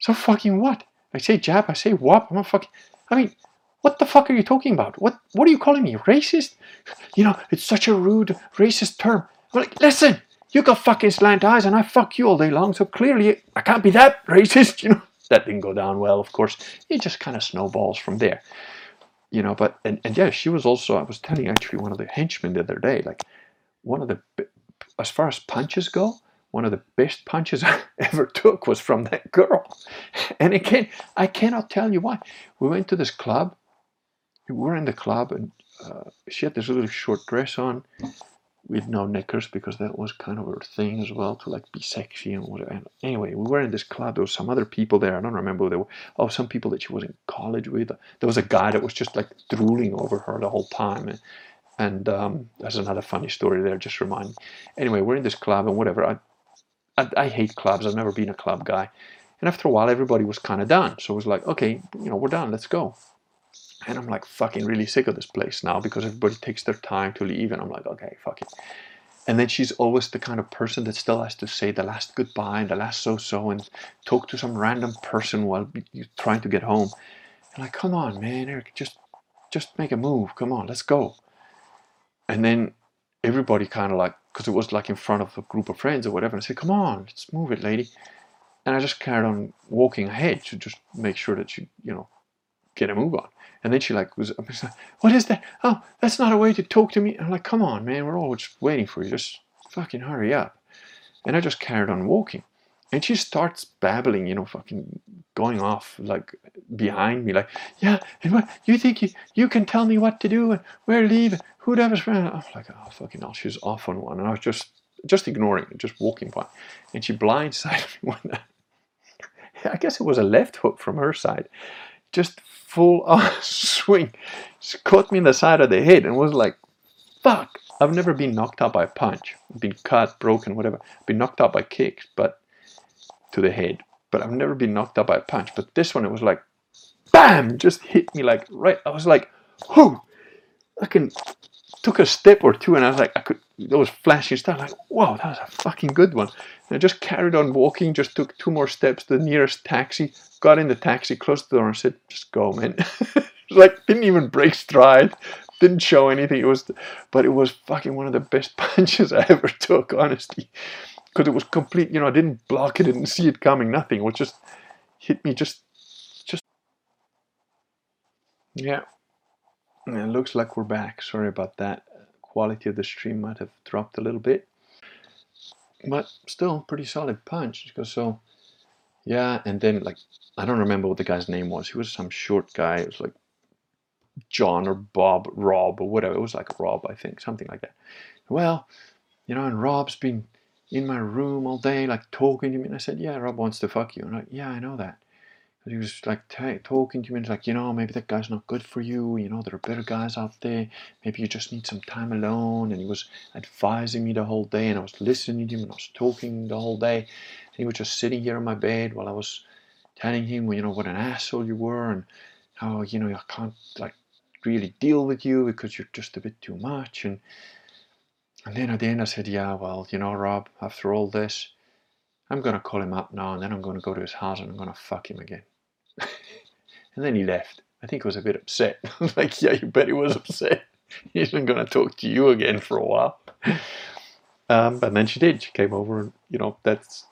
So fucking what? I say Jap, I say WAP, I'm a fucking. I mean, what the fuck are you talking about? What What are you calling me? Racist? You know, it's such a rude, racist term. I'm like, listen, you got fucking slant eyes and I fuck you all day long, so clearly I can't be that racist, you know. That didn't go down well, of course. It just kind of snowballs from there. You know, but, and, and yeah, she was also, I was telling actually one of the henchmen the other day, like, one of the as far as punches go, one of the best punches I ever took was from that girl. And again, I cannot tell you why. We went to this club. We were in the club, and uh, she had this little short dress on with no knickers because that was kind of her thing as well to like be sexy and whatever. And anyway, we were in this club. There was some other people there. I don't remember who they were. Oh, some people that she was in college with. There was a guy that was just like drooling over her the whole time. And and um, there's another funny story there, just remind. Anyway, we're in this club and whatever. I, I, I hate clubs. I've never been a club guy. And after a while, everybody was kind of done. So it was like, okay, you know, we're done. Let's go. And I'm like fucking really sick of this place now because everybody takes their time to leave. And I'm like, okay, fuck it. And then she's always the kind of person that still has to say the last goodbye and the last so-so and talk to some random person while you're trying to get home. And like, come on, man, Eric, just just make a move. Come on, let's go and then everybody kind of like because it was like in front of a group of friends or whatever and I said come on let's move it lady and I just carried on walking ahead to just make sure that she you know get a move on. And then she like was like, what is that? Oh that's not a way to talk to me. I'm like come on man. We're all just waiting for you. Just fucking hurry up. And I just carried on walking. And she starts babbling, you know, fucking going off like behind me, like, yeah, and what you think you, you can tell me what to do and where to leave, whoever's friend. I'm like, oh fucking hell, she's off on one, and I was just just ignoring it, just walking by, and she blindsided me one I guess it was a left hook from her side, just full on swing. She caught me in the side of the head and was like, fuck. I've never been knocked out by a punch, been cut, broken, whatever. Been knocked out by kicks, but to the head, but I've never been knocked out by a punch. But this one, it was like, bam, just hit me like right. I was like, whoo, I can took a step or two, and I was like, I could. Was flashing stuff. Like, wow, that was a fucking good one. And I just carried on walking. Just took two more steps to the nearest taxi. Got in the taxi, closed the door, and said, "Just go, man." Like didn't even break stride didn't show anything it was but it was fucking one of the best punches i ever took honestly because it was complete. You know, I didn't block it, didn't see it coming, nothing. It was just hit me, just, just. Yeah. It looks like we're back. Sorry about that. Quality of the stream might have dropped a little bit, but still pretty solid punch. So, yeah, and then like I don't remember what the guy's name was. He was some short guy. It was like John or Bob, Rob or whatever. It was like Rob, I think, something like that. Well, you know, and Rob's been in my room all day, like talking to me. And I said, Yeah, Rob wants to fuck you. And I'm like, Yeah, I know that. He was like talking to me, and like, You know, maybe that guy's not good for you. You know, there are better guys out there. Maybe you just need some time alone. And he was advising me the whole day, and I was listening to him, and I was talking the whole day. And he was just sitting here on my bed while I was telling him, well, you know, what an asshole you were, and how, you know, I can't, like, really deal with you because you're just a bit too much. And and then at the end I said, yeah, well, you know, Rob, after all this, I'm going to call him up now and then I'm going to go to his house and I'm going to fuck him again. and then he left. I think he was a bit upset. like, yeah, you bet he was upset. he isn't going to talk to you again for a while. Um, and then she did. She came over and, you know, that's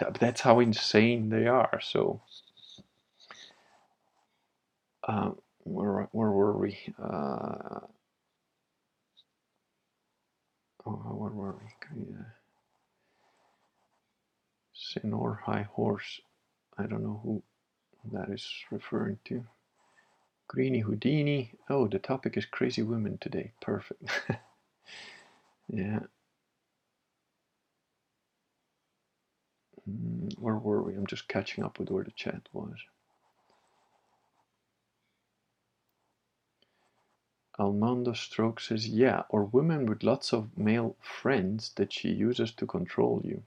that, that's how insane they are. So, um, where, where were we? Uh, Oh, where were we? Yeah. Senor High Horse. I don't know who that is referring to. Greeny Houdini. Oh, the topic is crazy women today. Perfect. yeah. Mm, where were we? I'm just catching up with where the chat was. Almondo Stroke says, yeah, or women with lots of male friends that she uses to control you.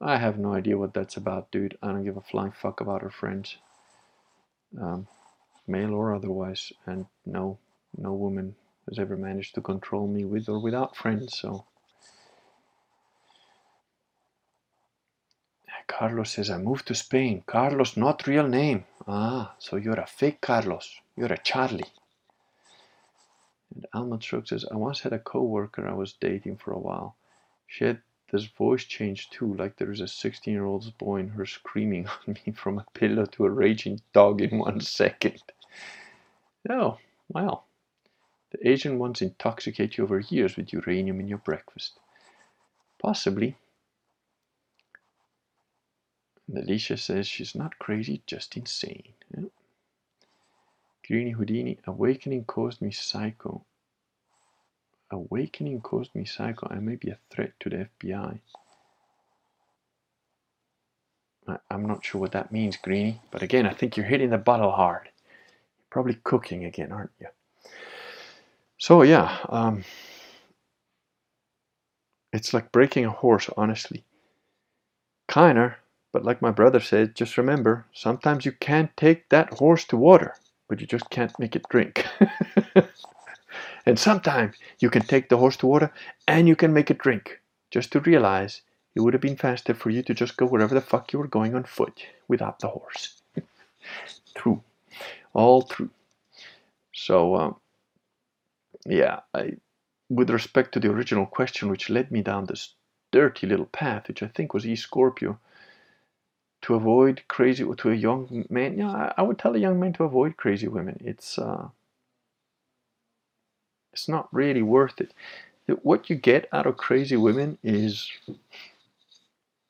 I have no idea what that's about, dude. I don't give a flying fuck about her friends. Um, male or otherwise. And no, no woman has ever managed to control me with or without friends, so. Carlos says, I moved to Spain. Carlos, not real name. Ah, so you're a fake Carlos. You're a Charlie. And Alma Truck says, I once had a co-worker I was dating for a while. She had this voice change too, like there is a 16 year old's boy in her screaming on me from a pillow to a raging dog in one second. Oh, well. The Asian ones intoxicate you over years with uranium in your breakfast. Possibly. And Alicia says she's not crazy, just insane. Yeah. Greeny Houdini, awakening caused me psycho. Awakening caused me psycho. I may be a threat to the FBI. I, am not sure what that means, Greeny. But again, I think you're hitting the bottle hard. You're probably cooking again, aren't you? So yeah, um, it's like breaking a horse, honestly. Kinda, but like my brother said, just remember, sometimes you can't take that horse to water but you just can't make it drink. and sometimes you can take the horse to water and you can make it drink. Just to realize it would have been faster for you to just go wherever the fuck you were going on foot without the horse. true. All true. So, um, yeah, I, with respect to the original question, which led me down this dirty little path, which I think was E Scorpio, to avoid crazy to a young man yeah I, would tell a young man to avoid crazy women it's uh it's not really worth it what you get out of crazy women is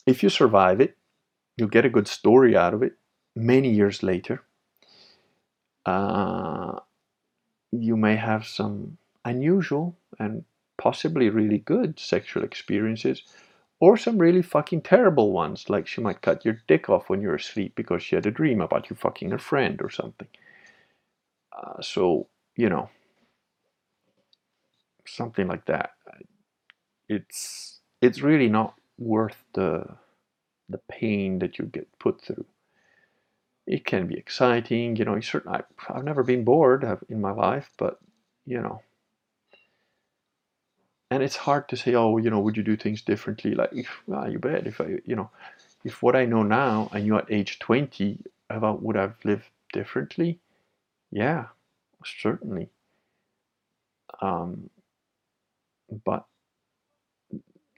if you survive it you'll get a good story out of it many years later uh, you may have some unusual and possibly really good sexual experiences or some really fucking terrible ones, like she might cut your dick off when you're asleep because she had a dream about you fucking her friend or something. Uh, so, you know, something like that. It's it's really not worth the the pain that you get put through. It can be exciting, you know. Certain, I, I've never been bored in my life, but you know, and it's hard to say, oh, you know, would you do things differently? Like, well, you bet. If I, you know, if what I know now I knew at age 20, about would I've lived differently? Yeah, certainly. Um, but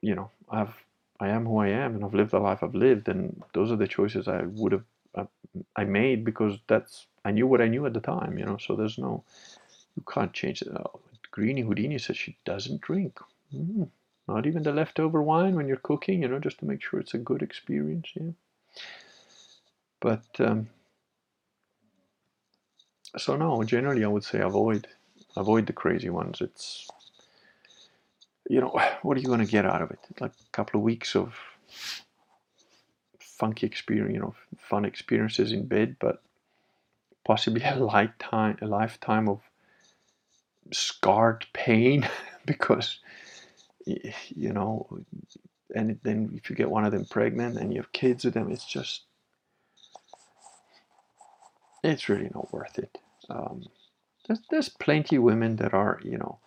you know, I've I am who I am, and I've lived the life I've lived, and those are the choices I would have uh, I made because that's I knew what I knew at the time. You know, so there's no you can't change it. Oh, Greeny Houdini says she doesn't drink. Mm, not even the leftover wine when you're cooking, you know, just to make sure it's a good experience. Yeah. But um, so no, generally I would say avoid avoid the crazy ones. It's you know what are you going to get out of it? Like a couple of weeks of funky experience, you know, fun experiences in bed, but possibly a lifetime a lifetime of scarred pain because you know and then if you get one of them pregnant and you have kids with them it's just it's really not worth it um, there's, there's plenty of women that are you know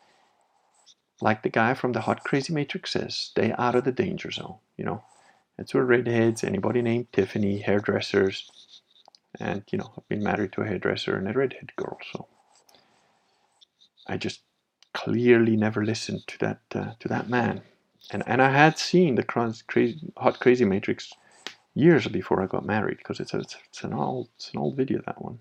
like the guy from the hot crazy matrix says stay out of the danger zone you know it's where redheads anybody named tiffany hairdressers and you know i've been married to a hairdresser and a redhead girl so I just clearly never listened to that uh, to that man. And and I had seen the crazy, hot crazy matrix years before I got married because it's a, it's an old it's an old video that one.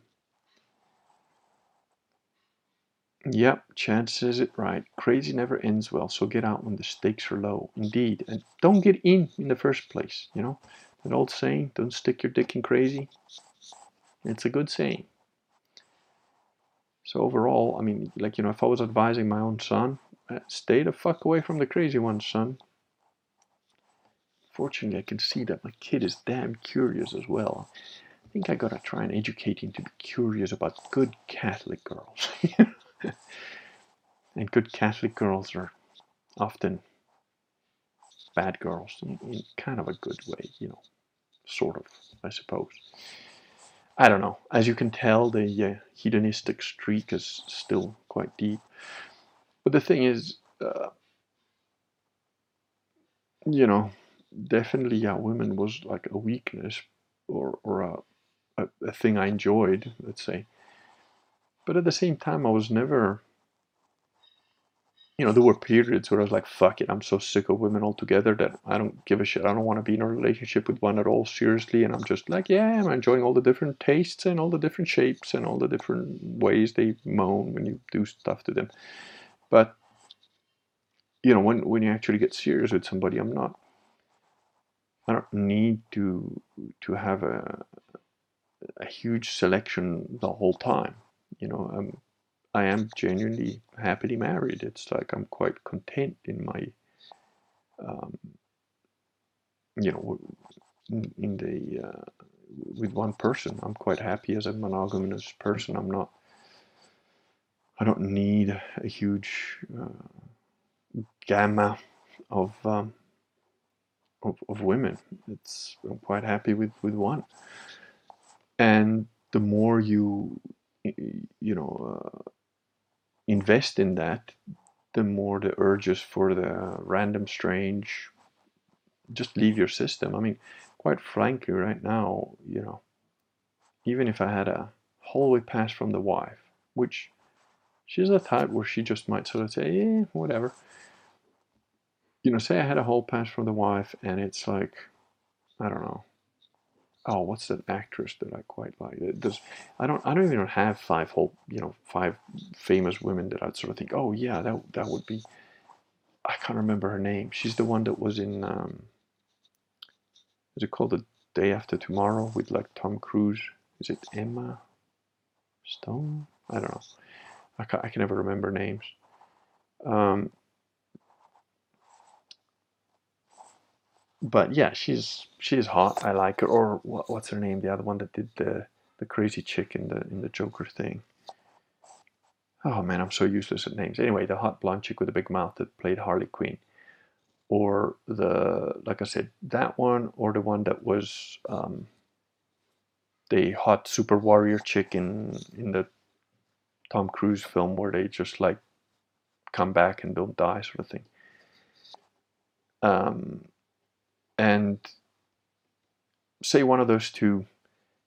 Yep, Chad says it right. Crazy never ends well, so get out when the stakes are low. Indeed. And don't get in in the first place, you know? That old saying, don't stick your dick in crazy. It's a good saying. So overall, I mean, like, you know, if I was advising my own son, uh, stay the fuck away from the crazy ones, son. Fortunately, I can see that my kid is damn curious as well. I think I gotta try and educate him to be curious about good Catholic girls. and good Catholic girls are often bad girls in, in, kind of a good way, you know, sort of, I suppose. I don't know. As you can tell, the uh, hedonistic streak is still quite deep. But the thing is, uh, you know, definitely, yeah, women was like a weakness or, or a, a, a thing I enjoyed, let's say. But at the same time, I was never you know, there were periods where I was like, fuck it, I'm so sick of women altogether that I don't give a shit. I don't want to be in a relationship with one at all, seriously. And I'm just like, yeah, I'm enjoying all the different tastes and all the different shapes and all the different ways they moan when you do stuff to them. But, you know, when, when you actually get serious with somebody, I'm not, I don't need to, to have a, a huge selection the whole time. You know, I'm, I am genuinely happily married. It's like I'm quite content in my, um, you know, in the uh, with one person. I'm quite happy as a monogamous person. I'm not. I don't need a huge uh, gamma of, um, of of women. It's I'm quite happy with with one. And the more you you know uh, invest in that, the more the urges for the random strange just leave your system. I mean, quite frankly, right now, you know, even if I had a hallway pass from the wife, which she's the type where she just might sort of say, yeah, whatever. You know, say I had a hall pass from the wife and it's like, I don't know, oh, what's an actress that I quite like? Does I don't I don't even have five whole you know five famous women that I'd sort of think, oh yeah, that that would be. I can't remember her name. She's the one that was in. Um, is it called the Day After Tomorrow with like Tom Cruise? Is it Emma Stone? I don't know. I can, I can never remember names. Um, but yeah, she's she's hot. I like her. Or what, what's her name? The other one that did the the crazy chick in the in the Joker thing. Oh man, I'm so useless at names. Anyway, the hot blonde chick with the big mouth that played Harley Quinn, or the like I said, that one, or the one that was um, the hot super warrior chick in in the Tom Cruise film where they just like come back and don't die, sort of thing. Um, and say one of those two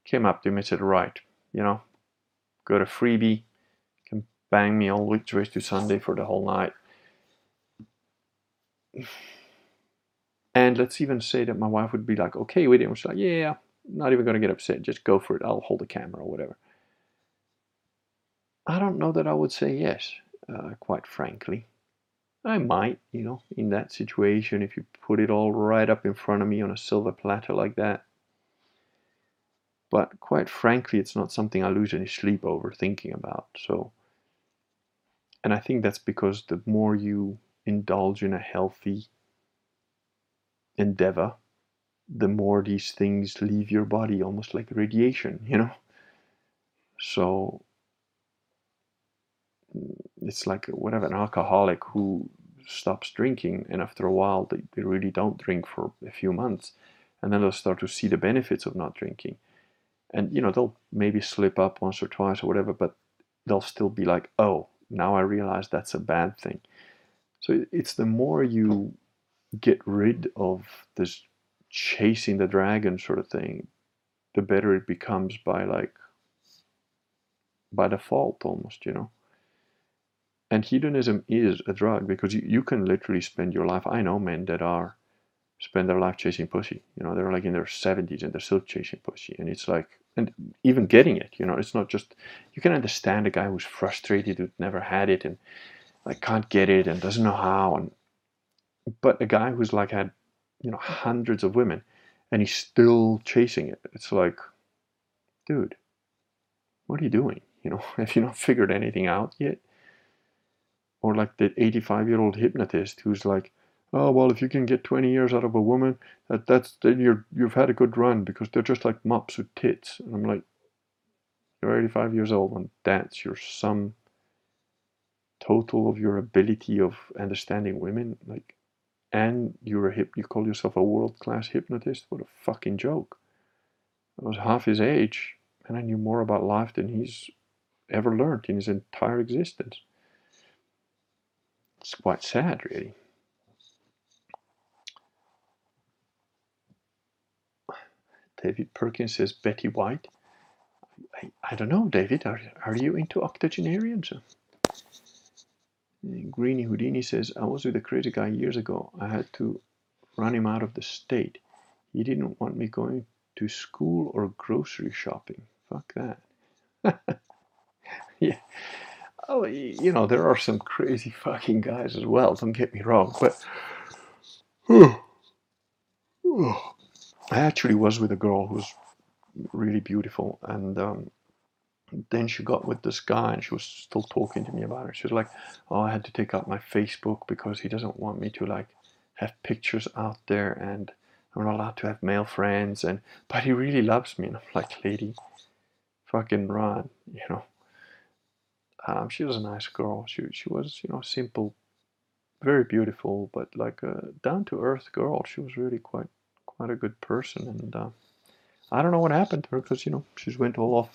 came up to me and said, right, you know, got a freebie, can bang me all week to Sunday for the whole night. And let's even say that my wife would be like, okay with it. And she's like, yeah, not even going to get upset. Just go for it. I'll hold the camera or whatever. I don't know that I would say yes, uh, quite frankly. I might, you know, in that situation, if you put it all right up in front of me on a silver platter like that. But quite frankly, it's not something I lose any sleep over thinking about. So, and I think that's because the more you indulge in a healthy endeavor, the more these things leave your body almost like radiation, you know? So, it's like whatever an alcoholic who stops drinking and after a while they, they really don't drink for a few months and then they'll start to see the benefits of not drinking. And you know they'll maybe slip up once or twice or whatever but they'll still be like oh now i realize that's a bad thing. So it's the more you get rid of this chasing the dragon sort of thing the better it becomes by like by default almost you know and hedonism is a drug because you, you can literally spend your life. I know men that are spend their life chasing pussy. You know, they're like in their 70s and they're still chasing pussy. And it's like, and even getting it. You know, it's not just you can understand a guy who's frustrated, who's never had it, and like can't get it and doesn't know how, and but a guy who's like had you know hundreds of women and he's still chasing it. It's like, dude, what are you doing? You know, have you not figured anything out yet? Or like the 85 year old hypnotist who's like, oh well, if you can get 20 years out of a woman, that that's then you're you've had a good run because they're just like mops with tits. And I'm like, you're 85 years old, and that's your sum total of your ability of understanding women. Like, and you're a hip, you call yourself a world class hypnotist. What a fucking joke! I was half his age, and I knew more about life than he's ever learned in his entire existence. It's quite sad, really. David Perkins says Betty White. I, I don't know, David. Are, are you into octogenarians? Greeny Houdini says, I was with a crazy guy years ago. I had to run him out of the state. He didn't want me going to school or grocery shopping. Fuck that. yeah. Oh, you know, there are some crazy fucking guys as well, don't get me wrong, but. I actually was with a girl who was really beautiful, and um, then she got with this guy, and she was still talking to me about it. She was like, "Oh, I had to take out my Facebook because he doesn't want me to like have pictures out there, and I'm not allowed to have male friends, and but he really loves me." And I'm like, "Lady, fucking run," you know. Um, she was a nice girl. She she was you know simple, very beautiful, but like a down to earth girl. She was really quite quite a good person, and uh, I don't know what happened to her because you know she's went all off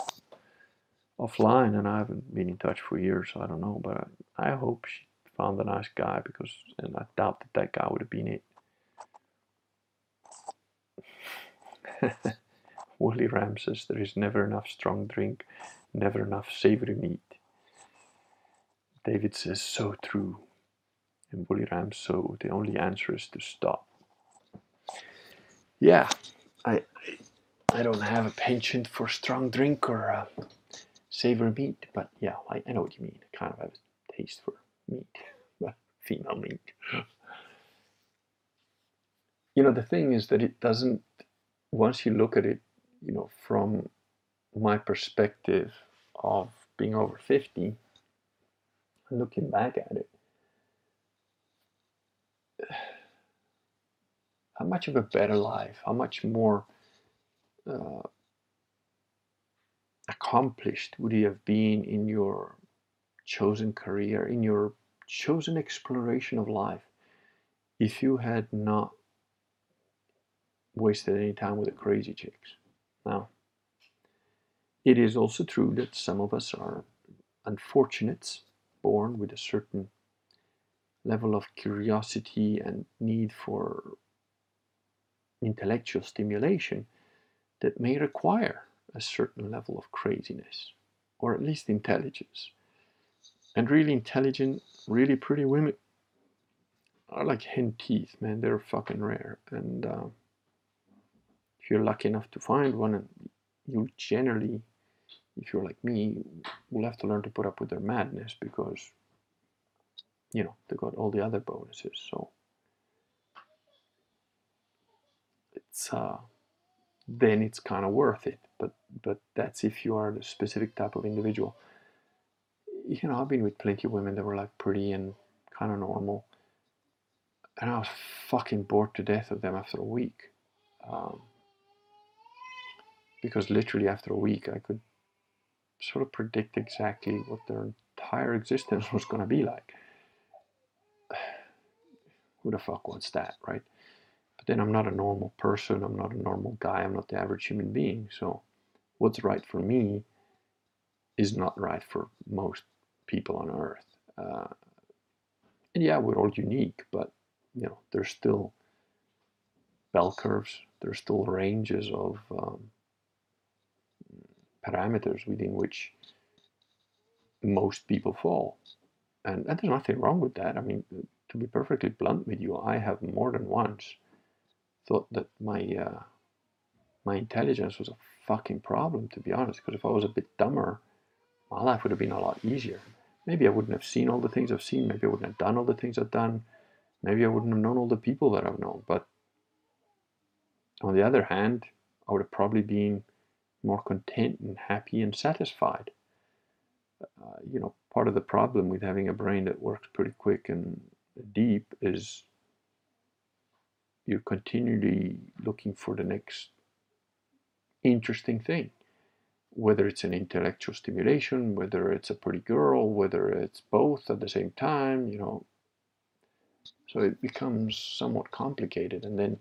offline, and I haven't been in touch for years. So I don't know, but I, I hope she found a nice guy because, and I doubt that that guy would have been it. Woolly Ram says there is never enough strong drink, never enough savory meat. David says so true. And Woolly Ram so the only answer is to stop yeah, I I don't have a penchant for strong drink or uh, savory meat, but yeah, I, I know what you mean. I kind of have a taste for meat, female meat. You know, the thing is that it doesn't. Once you look at it, you know, from my perspective of being over fifty, looking back at it how much of a better life, how much more uh, accomplished would you have been in your chosen career, in your chosen exploration of life, if you had not wasted any time with the crazy chicks. Now, it is also true that some of us are unfortunates, born with a certain level of curiosity and need for intellectual stimulation that may require a certain level of craziness or at least intelligence. And really intelligent, really pretty women are like hen teeth, man. They're fucking rare. And uh, if you're lucky enough to find one, you generally, if you're like me, will have to learn to put up with their madness because, you know, they got all the other bonuses. So it's uh, then it's kind of worth it. But but that's if you are the specific type of individual. You know, I've been with plenty of women that were like pretty and kind of normal, and I was fucking bored to death of them after a week. Um, because literally after a week, I could sort of predict exactly what their entire existence was going to be like. Who the fuck wants that, right? But then I'm not a normal person. I'm not a normal guy. I'm not the average human being. So, what's right for me is not right for most people on earth. Uh, and yeah, we're all unique, but you know, there's still bell curves. There's still ranges of um, parameters within which most people fall. And, and there's nothing wrong with that. I mean, to be perfectly blunt with you, I have more than once thought that my uh, my intelligence was a fucking problem, to be honest. Because if I was a bit dumber, my life would have been a lot easier. Maybe I wouldn't have seen all the things I've seen. Maybe I wouldn't have done all the things I've done. Maybe I wouldn't have known all the people that I've known. But on the other hand, I would have probably been more content and happy and satisfied. Uh, you know, part of the problem with having a brain that works pretty quick and deep is you're continually looking for the next interesting thing whether it's an intellectual stimulation whether it's a pretty girl whether it's both at the same time you know so it becomes somewhat complicated and then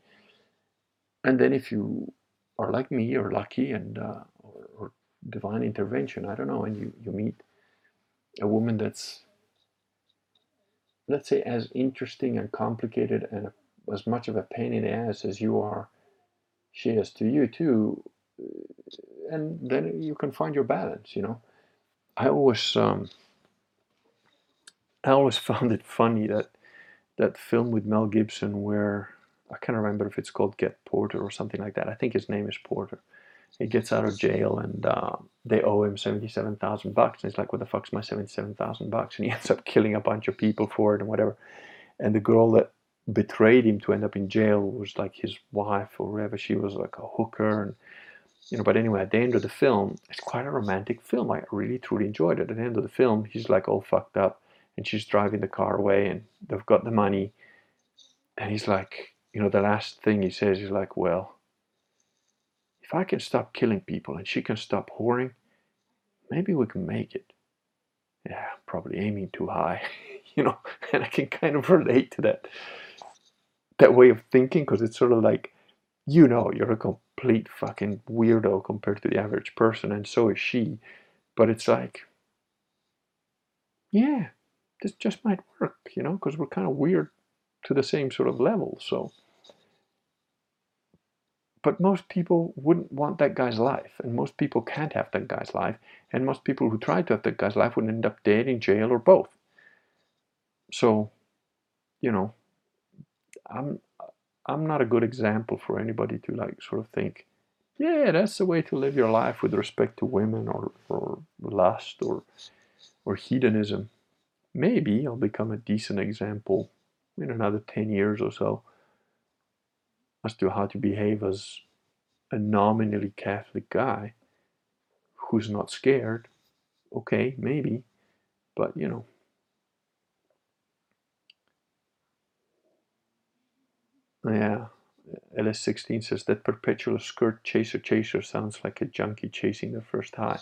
and then if you are like me or lucky and uh, or, or divine intervention i don't know and you you meet a woman that's let's say as interesting and complicated and as much of a pain in the ass as you are she is to you too and then you can find your balance you know? I always um, i always found it funny that that film with mel gibson where i can't remember if it's called get porter or something like that i think his name is porter he gets out of jail and uh, they owe him 77,000 bucks. And he's like, what the fuck's my 77,000 bucks? And he ends up killing a bunch of people for it and whatever. And the girl that betrayed him to end up in jail was like his wife or whatever. She was like a hooker. And, you know, but anyway, at the end of the film, it's quite a romantic film. I really, truly enjoyed it. At the end of the film, he's like all fucked up and she's driving the car away and they've got the money. And he's like, you know, the last thing he says is like, well, if I can stop killing people and she can stop whoring, maybe we can make it. Yeah, probably aiming too high, you know, and I can kind of relate to that that way of thinking because it's sort of like you know you're a complete fucking weirdo compared to the average person and so is she but it's like yeah this just might work you know because we're kind of weird to the same sort of level so but most people wouldn't want that guy's life, and most people can't have that guy's life, and most people who try to have that guy's life would end up dead in jail or both. So, you know, I'm I'm not a good example for anybody to like sort of think, yeah, that's the way to live your life with respect to women or, or lust or or hedonism. Maybe I'll become a decent example in another ten years or so as to how to behave as a nominally Catholic guy who's not scared. Okay, maybe, but you know. Yeah, LS16 says that perpetual skirt chaser chaser sounds like a junkie chasing the first high.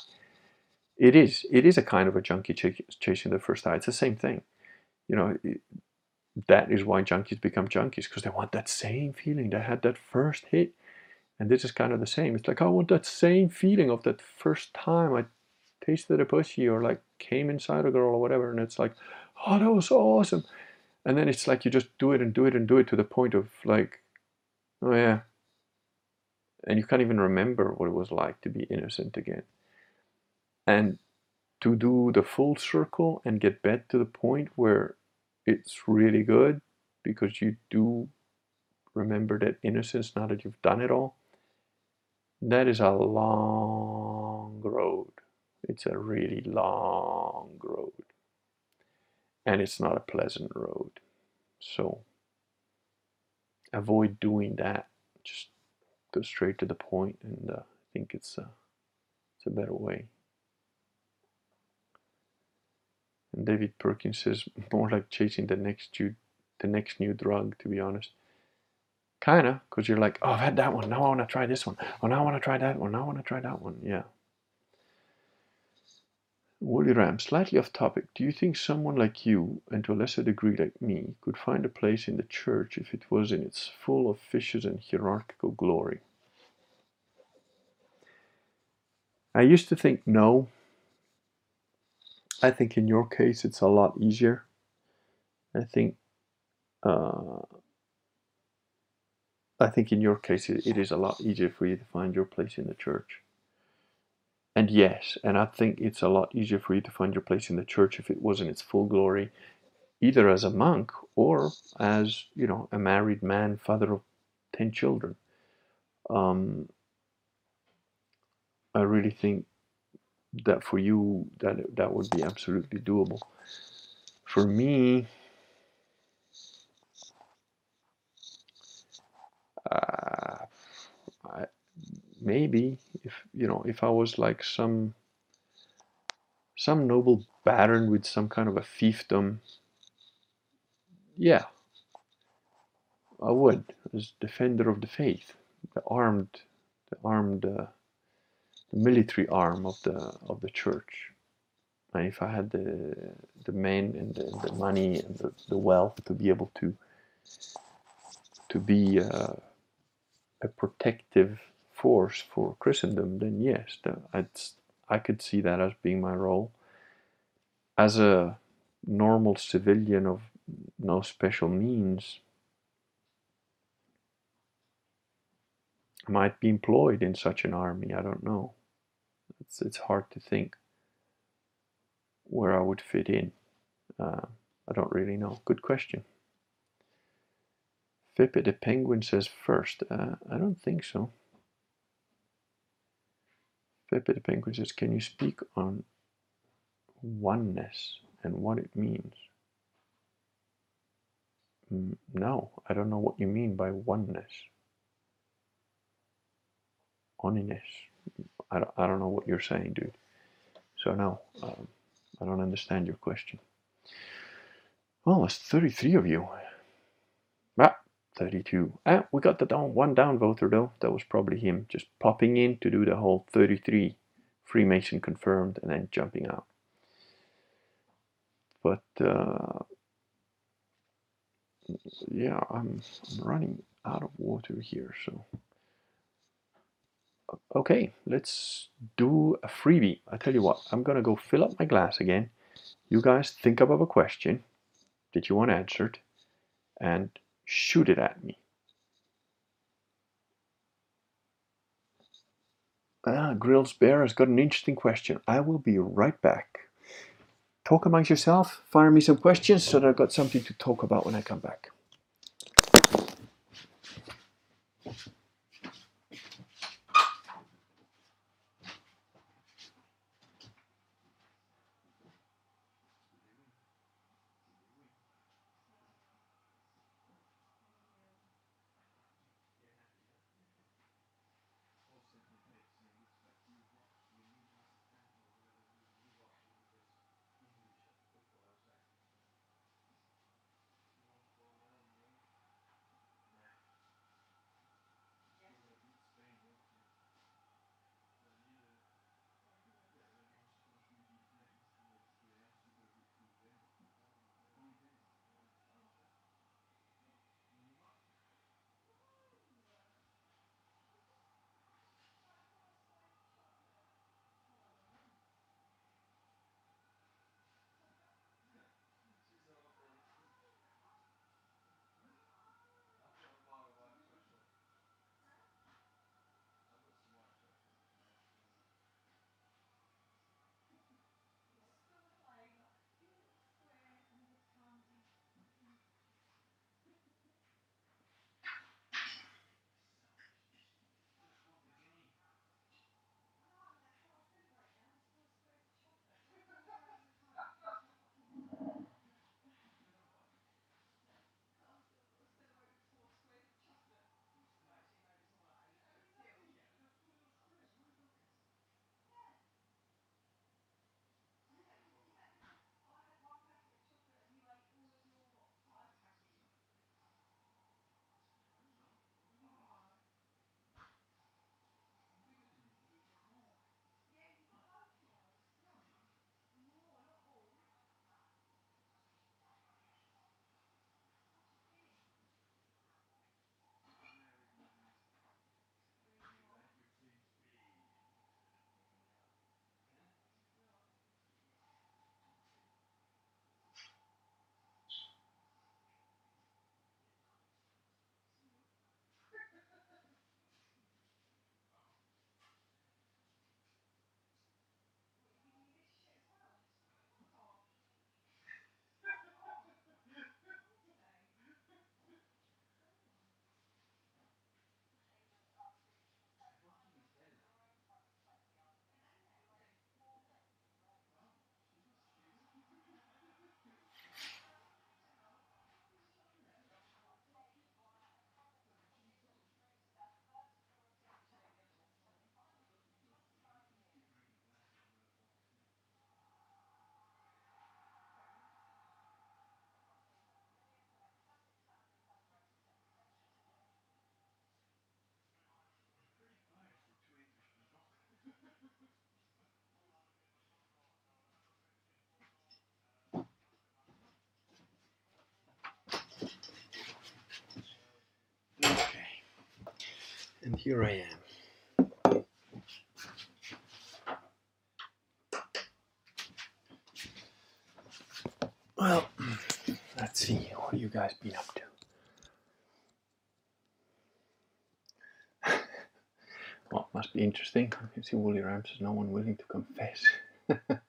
It is. It is a kind of a junkie ch- chasing the first high. It's the same thing. You know, that is why junkies become junkies because they want that same feeling. They had that first hit and this is kind of the same. It's like i want that same feeling of that first time i tasted a pussy or like came inside a girl or whatever and it's like oh that was so awesome. And then it's like you just do it and do it and do it to the point of like oh yeah. And you can't even remember what it was like to be innocent again. And to do the full circle and get back to the point where it's really good because you do remember that innocence now that you've done it all. That is a long road. It's a really long road. And it's not a pleasant road. So avoid doing that. Just go straight to the point, and uh, I think it's it's a better way. And David Perkins says more like chasing the next new, the next new drug, to be honest. Kinda, because you're like, oh, I've had that one. Now I want to try this one. Oh, now I want to try that one. Now I want to try that one. Yeah. Woolly Ram, slightly off topic. Do you think someone like you, and to a lesser degree like me, could find a place in the church if it was in its full of fishes and hierarchical glory? I used to think no, I think in your case it's a lot easier. I think uh, I think in your case it, it is a lot easier for you to find your place in the church. And yes, and I think it's a lot easier for you to find your place in the church if it was in its full glory, either as a monk or as you know a married man, father of ten children. Um, I really think that for you that that would be absolutely doable. For me, uh, I, maybe if you know if I was like some some noble baron with some kind of a fiefdom, yeah, I would as defender of the faith, the armed, the armed, uh, military arm of the of the church. And if I had the the men and the, the money and the, the wealth to be able to to be uh, a protective force for Christendom, then yes, I'd, I could see that as being my role. As a normal civilian of no special means, I might be employed in such an army. I don't know. It's it's hard to think where I would fit in. Uh, I don't really know. Good question. Fippe the Penguin says first. Uh, I don't think so. Fippe the Penguin says, can you speak on oneness and what it means? Mm, no, I don't know what you mean by oneness. Oniness. I don't, I don't know what you're saying, dude. So no, um, I don't understand your question. Well, there's 33 of you. Ah, 32. Ah, we got the one down, voter though. That was probably him just popping in to do the whole 33 Freemason confirmed and then jumping out. But uh, yeah, I'm, I'm running out of water here, so okay, let's do a freebie. I tell you what, I'm gonna go fill up my glass again. You guys think up of a question that you want answered and shoot it at me. Ah, Grills Bear has got an interesting question. I will be right back. Talk amongst yourself, fire me some questions so that I've got something to talk about when I come back. Here I am. Well, let's see. What you guys been up to? well, must be interesting. I can see Woolly Rams is no one willing to confess.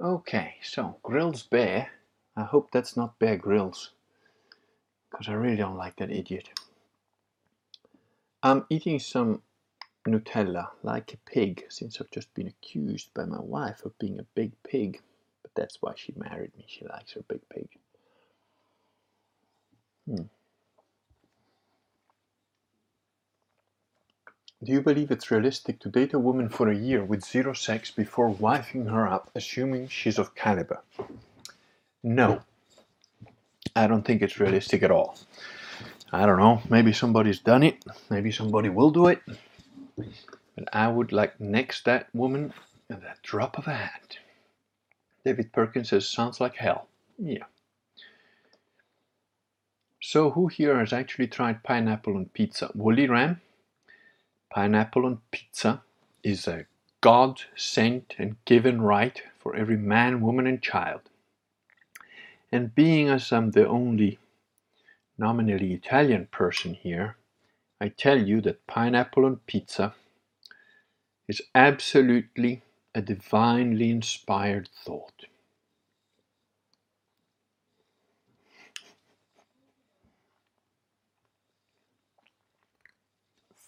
okay, so Grills Bear. I hope that's not Bear Grylls. Because I really don't like that idiot. I'm eating some Nutella like a pig since I've just been accused by my wife of being a big pig. But that's why she married me. She likes her big pig. Hmm. Do you believe it's realistic to date a woman for a year with zero sex before wifing her up, assuming she's of caliber? No. I don't think it's realistic at all. I don't know, maybe somebody's done it, maybe somebody will do it. But I would like next that woman at that drop of a hat. David Perkins says, sounds like hell. Yeah. So who here has actually tried pineapple on pizza? Woolly Ram? Pineapple on pizza is a God sent and given right for every man, woman, and child. And being as I'm the only nominally Italian person here, I tell you that pineapple on pizza is absolutely a divinely inspired thought.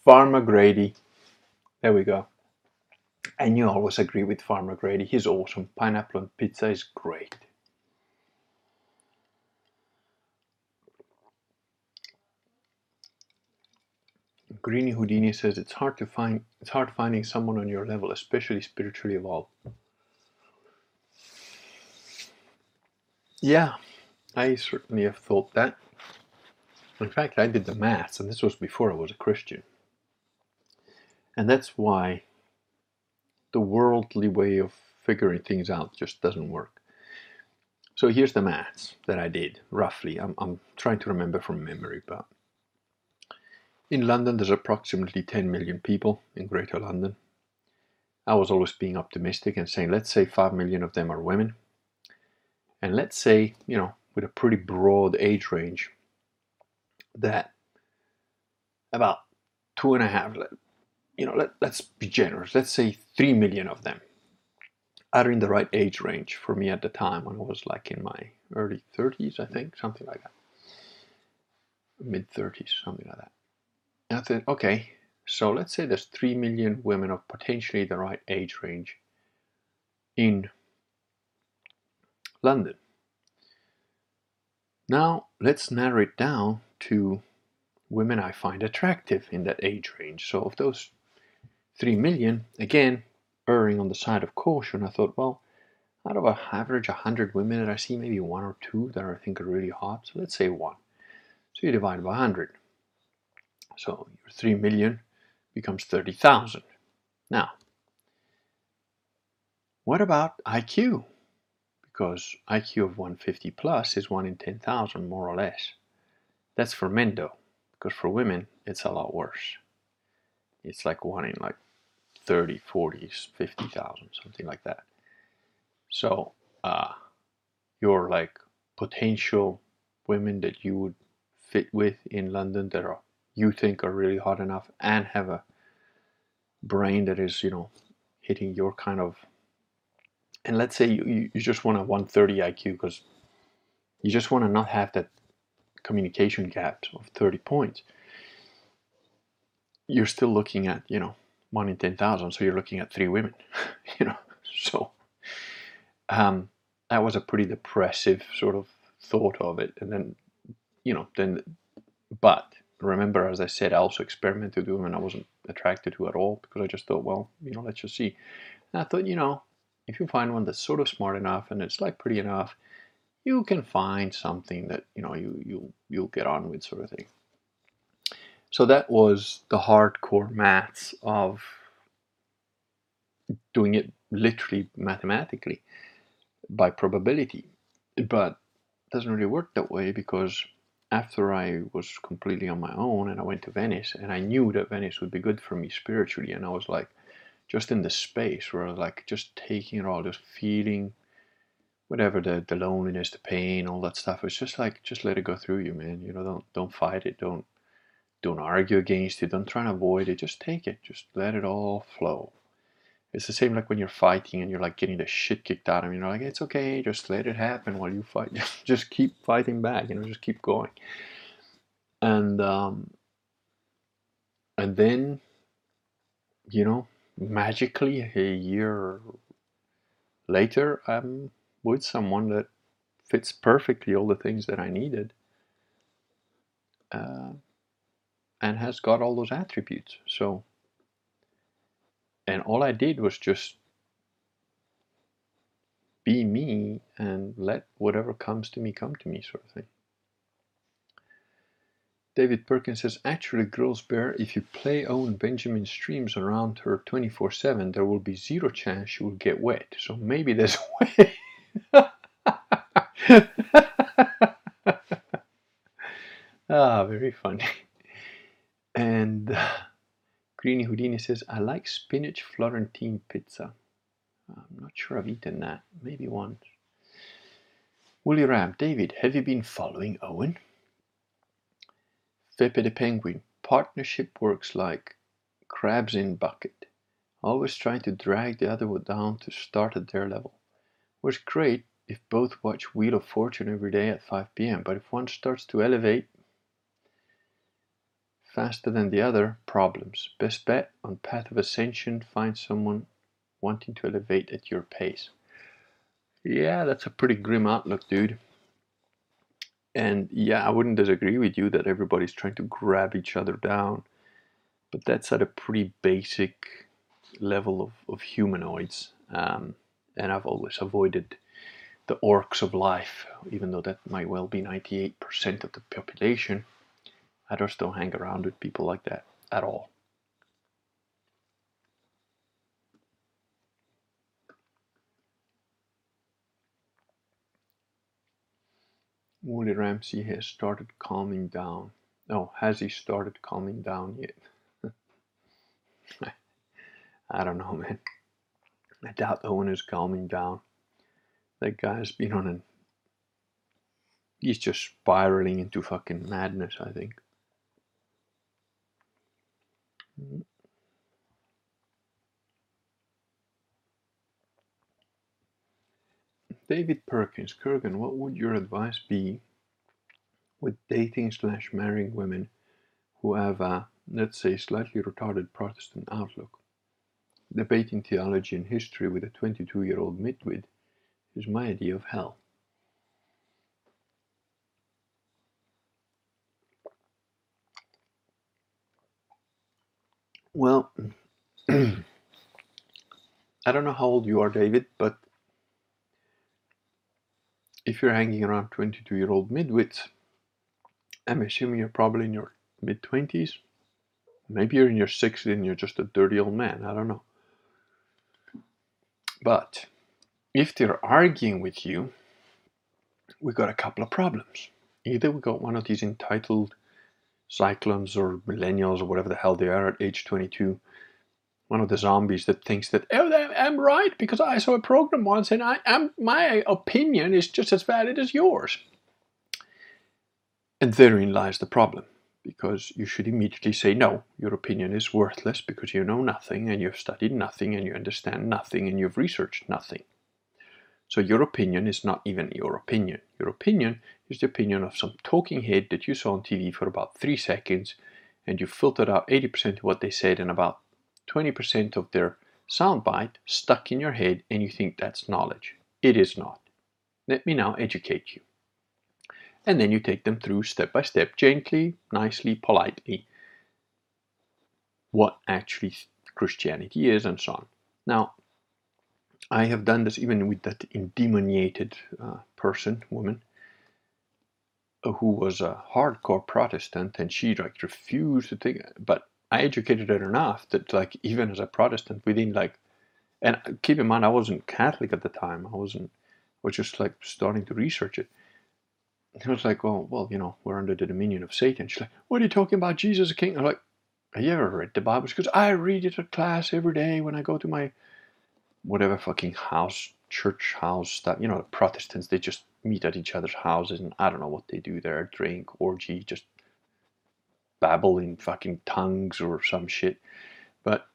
Farmer Grady. There we go. And you always agree with Farmer Grady. He's awesome. Pineapple on pizza is great. Greeny Houdini says it's hard to find it's hard finding someone on your level, especially spiritually evolved. Yeah, I certainly have thought that. In fact, I did the maths, and this was before I was a Christian. And that's why the worldly way of figuring things out just doesn't work. So here's the maths that I did, roughly. I'm, I'm trying to remember from memory, but in London, there's approximately 10 million people in Greater London. I was always being optimistic and saying, let's say 5 million of them are women. And let's say, you know, with a pretty broad age range, that about two and a half, you know, let, let's be generous, let's say 3 million of them are in the right age range for me at the time when I was like in my early 30s, I think, something like that. Mid 30s, something like that. Thought, okay, so let's say there's 3 million women of potentially the right age range in London. Now let's narrow it down to women I find attractive in that age range. So of those 3 million, again, erring on the side of caution, I thought, well, out of an average 100 women that I see, maybe one or two that I think are really hot. So let's say one. So you divide by 100. So your 3 million becomes 30,000. Now, what about IQ? Because IQ of 150 plus is 1 in 10,000 more or less. That's for men though, because for women it's a lot worse. It's like 1 in like 30, 40, 50,000, something like that. So, uh, your like potential women that you would fit with in London that are you think are really hot enough and have a brain that is, you know, hitting your kind of. And let's say you, you just want a 130 IQ because you just want to not have that communication gap of 30 points. You're still looking at, you know, one in 10,000. So you're looking at three women, you know. So um, that was a pretty depressive sort of thought of it. And then, you know, then, but remember, as I said, I also experimented with women I wasn't attracted to at all because I just thought, well, you know, let's just see. And I thought, you know, if you find one that's sort of smart enough and it's like pretty enough, you can find something that you know you you you'll get on with, sort of thing. So that was the hardcore maths of doing it literally mathematically by probability, but it doesn't really work that way because after I was completely on my own and I went to Venice and I knew that Venice would be good for me spiritually and I was like just in the space where I was like just taking it all, just feeling whatever the, the loneliness, the pain, all that stuff. It's just like just let it go through you, man. You know, don't don't fight it. Don't don't argue against it. Don't try and avoid it. Just take it. Just let it all flow. It's the same like when you're fighting and you're like getting the shit kicked out of you. You're like, it's okay, just let it happen while you fight. just keep fighting back, you know, just keep going. And um, and then, you know, magically a year later, I'm with someone that fits perfectly all the things that I needed. Uh, and has got all those attributes. So and all I did was just be me and let whatever comes to me come to me, sort of thing. David Perkins says, actually, Girls Bear, if you play Owen Benjamin streams around her 24 7, there will be zero chance she will get wet. So maybe there's a way. ah, very funny. And. Uh, Greeny Houdini says, I like spinach Florentine pizza. I'm not sure I've eaten that. Maybe once. Woolly Ram, David, have you been following Owen? Fepe the Penguin, partnership works like crabs in bucket. Always trying to drag the other one down to start at their level. Was great if both watch Wheel of Fortune every day at 5 p.m., but if one starts to elevate, faster than the other, problems. Best bet on path of ascension, find someone wanting to elevate at your pace. Yeah, that's a pretty grim outlook, dude. And yeah, I wouldn't disagree with you that everybody's trying to grab each other down, but that's at a pretty basic level of, of humanoids. Um, and I've always avoided the orcs of life, even though that might well be 98% of the population. I just don't hang around with people like that at all. Woolly Ramsey has started calming down. Oh, has he started calming down yet? I don't know, man. I doubt Owen is calming down. That guy's been on an. He's just spiraling into fucking madness, I think. David Perkins, Kurgan, what would your advice be with dating slash marrying women who have a, let's say, slightly retarded Protestant outlook? Debating theology and history with a 22 year old midwit is my idea of hell. Well, I don't know how old you are, David, but if you're hanging around 22 year old midwits, I'm assuming you're probably in your mid 20s. Maybe you're in your 60s and you're just a dirty old man. I don't know. But if they're arguing with you, we've got a couple of problems. Either we got one of these entitled cyclones or millennials or whatever the hell they are at age 22 one of the zombies that thinks that oh i'm right because i saw a program once and i am my opinion is just as valid as yours. And therein lies the problem because you should immediately say no your opinion is worthless because you know nothing and you've studied nothing and you understand nothing and you've researched nothing. So your opinion is not even your opinion. Your opinion is the opinion of some talking head that you saw on TV for about three seconds and you filtered out 80% of what they said and about 20% of their soundbite stuck in your head and you think that's knowledge. It is not. Let me now educate you. And then you take them through step by step, gently, nicely, politely, what actually Christianity is and so on. Now, I have done this even with that indemoniated uh, person, woman, who was a hardcore Protestant, and she like refused to take. But I educated her enough that like even as a Protestant, within like, and keep in mind I wasn't Catholic at the time. I wasn't. I was just like starting to research it. he was like, oh, well, you know, we're under the dominion of Satan. She's like, what are you talking about? Jesus king? I'm like, have you ever read the Bible? Because I read it at class every day when I go to my whatever fucking house, church house that, you know, the Protestants, they just meet at each other's houses and I don't know what they do there, drink, orgy, just babble in fucking tongues or some shit. But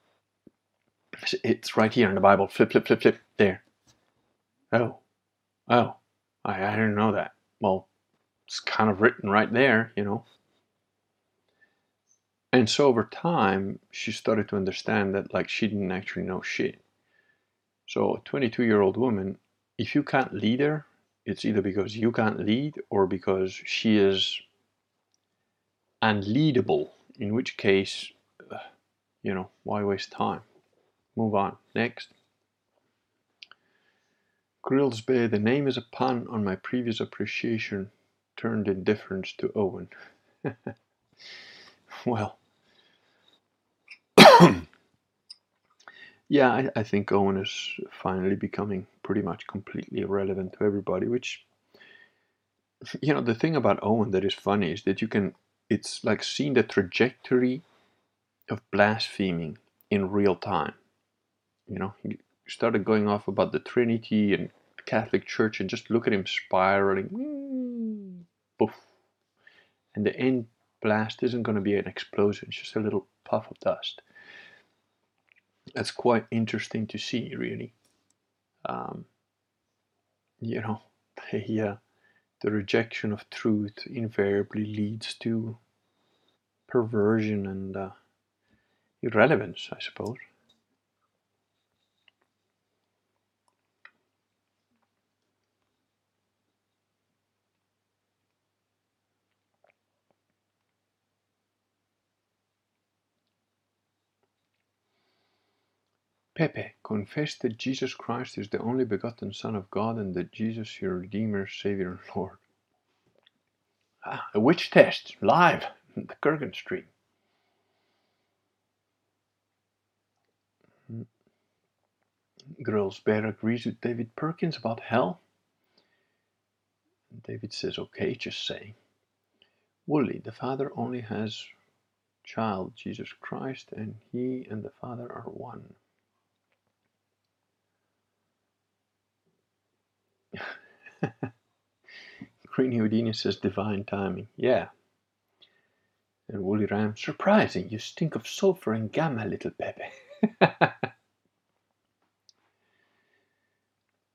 it's right here in the Bible. Flip, flip, flip, flip. There. Oh. Oh. I, I didn't know that. Well, it's kind of written right there, you know. And so over time, she started to understand that like she didn't actually know shit. So a 22 year old woman, if you can't lead her, it's either because you can't lead or because she is unleadable, in which case, uh, you know, why waste time? Move on. Next. Grills Bear, the name is a pun on my previous appreciation turned indifference to Owen. well, yeah, I, I, think Owen is finally becoming pretty much completely irrelevant to everybody, which, you know, the thing about Owen that is funny is that you can, it's like seeing the trajectory of blaspheming in real time. You know, he started going off about the Trinity and Catholic Church and just look at him spiraling. Poof. And the end blast isn't going to be an explosion, it's just a little puff of dust that's quite interesting to see, really. Um, you know, the, uh, the rejection of truth invariably leads to perversion and uh, irrelevance, I suppose. Pepe, confess that Jesus Christ is the only begotten Son of God and that Jesus your Redeemer, Savior, Lord. Ah, a witch test, live, the Kurgan stream. Girls Bear agrees with David Perkins about hell. David says, okay, just saying. Woolly, the Father only has child, Jesus Christ, and he and the Father are one. Green Houdini says divine timing. Yeah. And Woolly Ram, surprising, you stink of sulfur and gamma, little Pepe.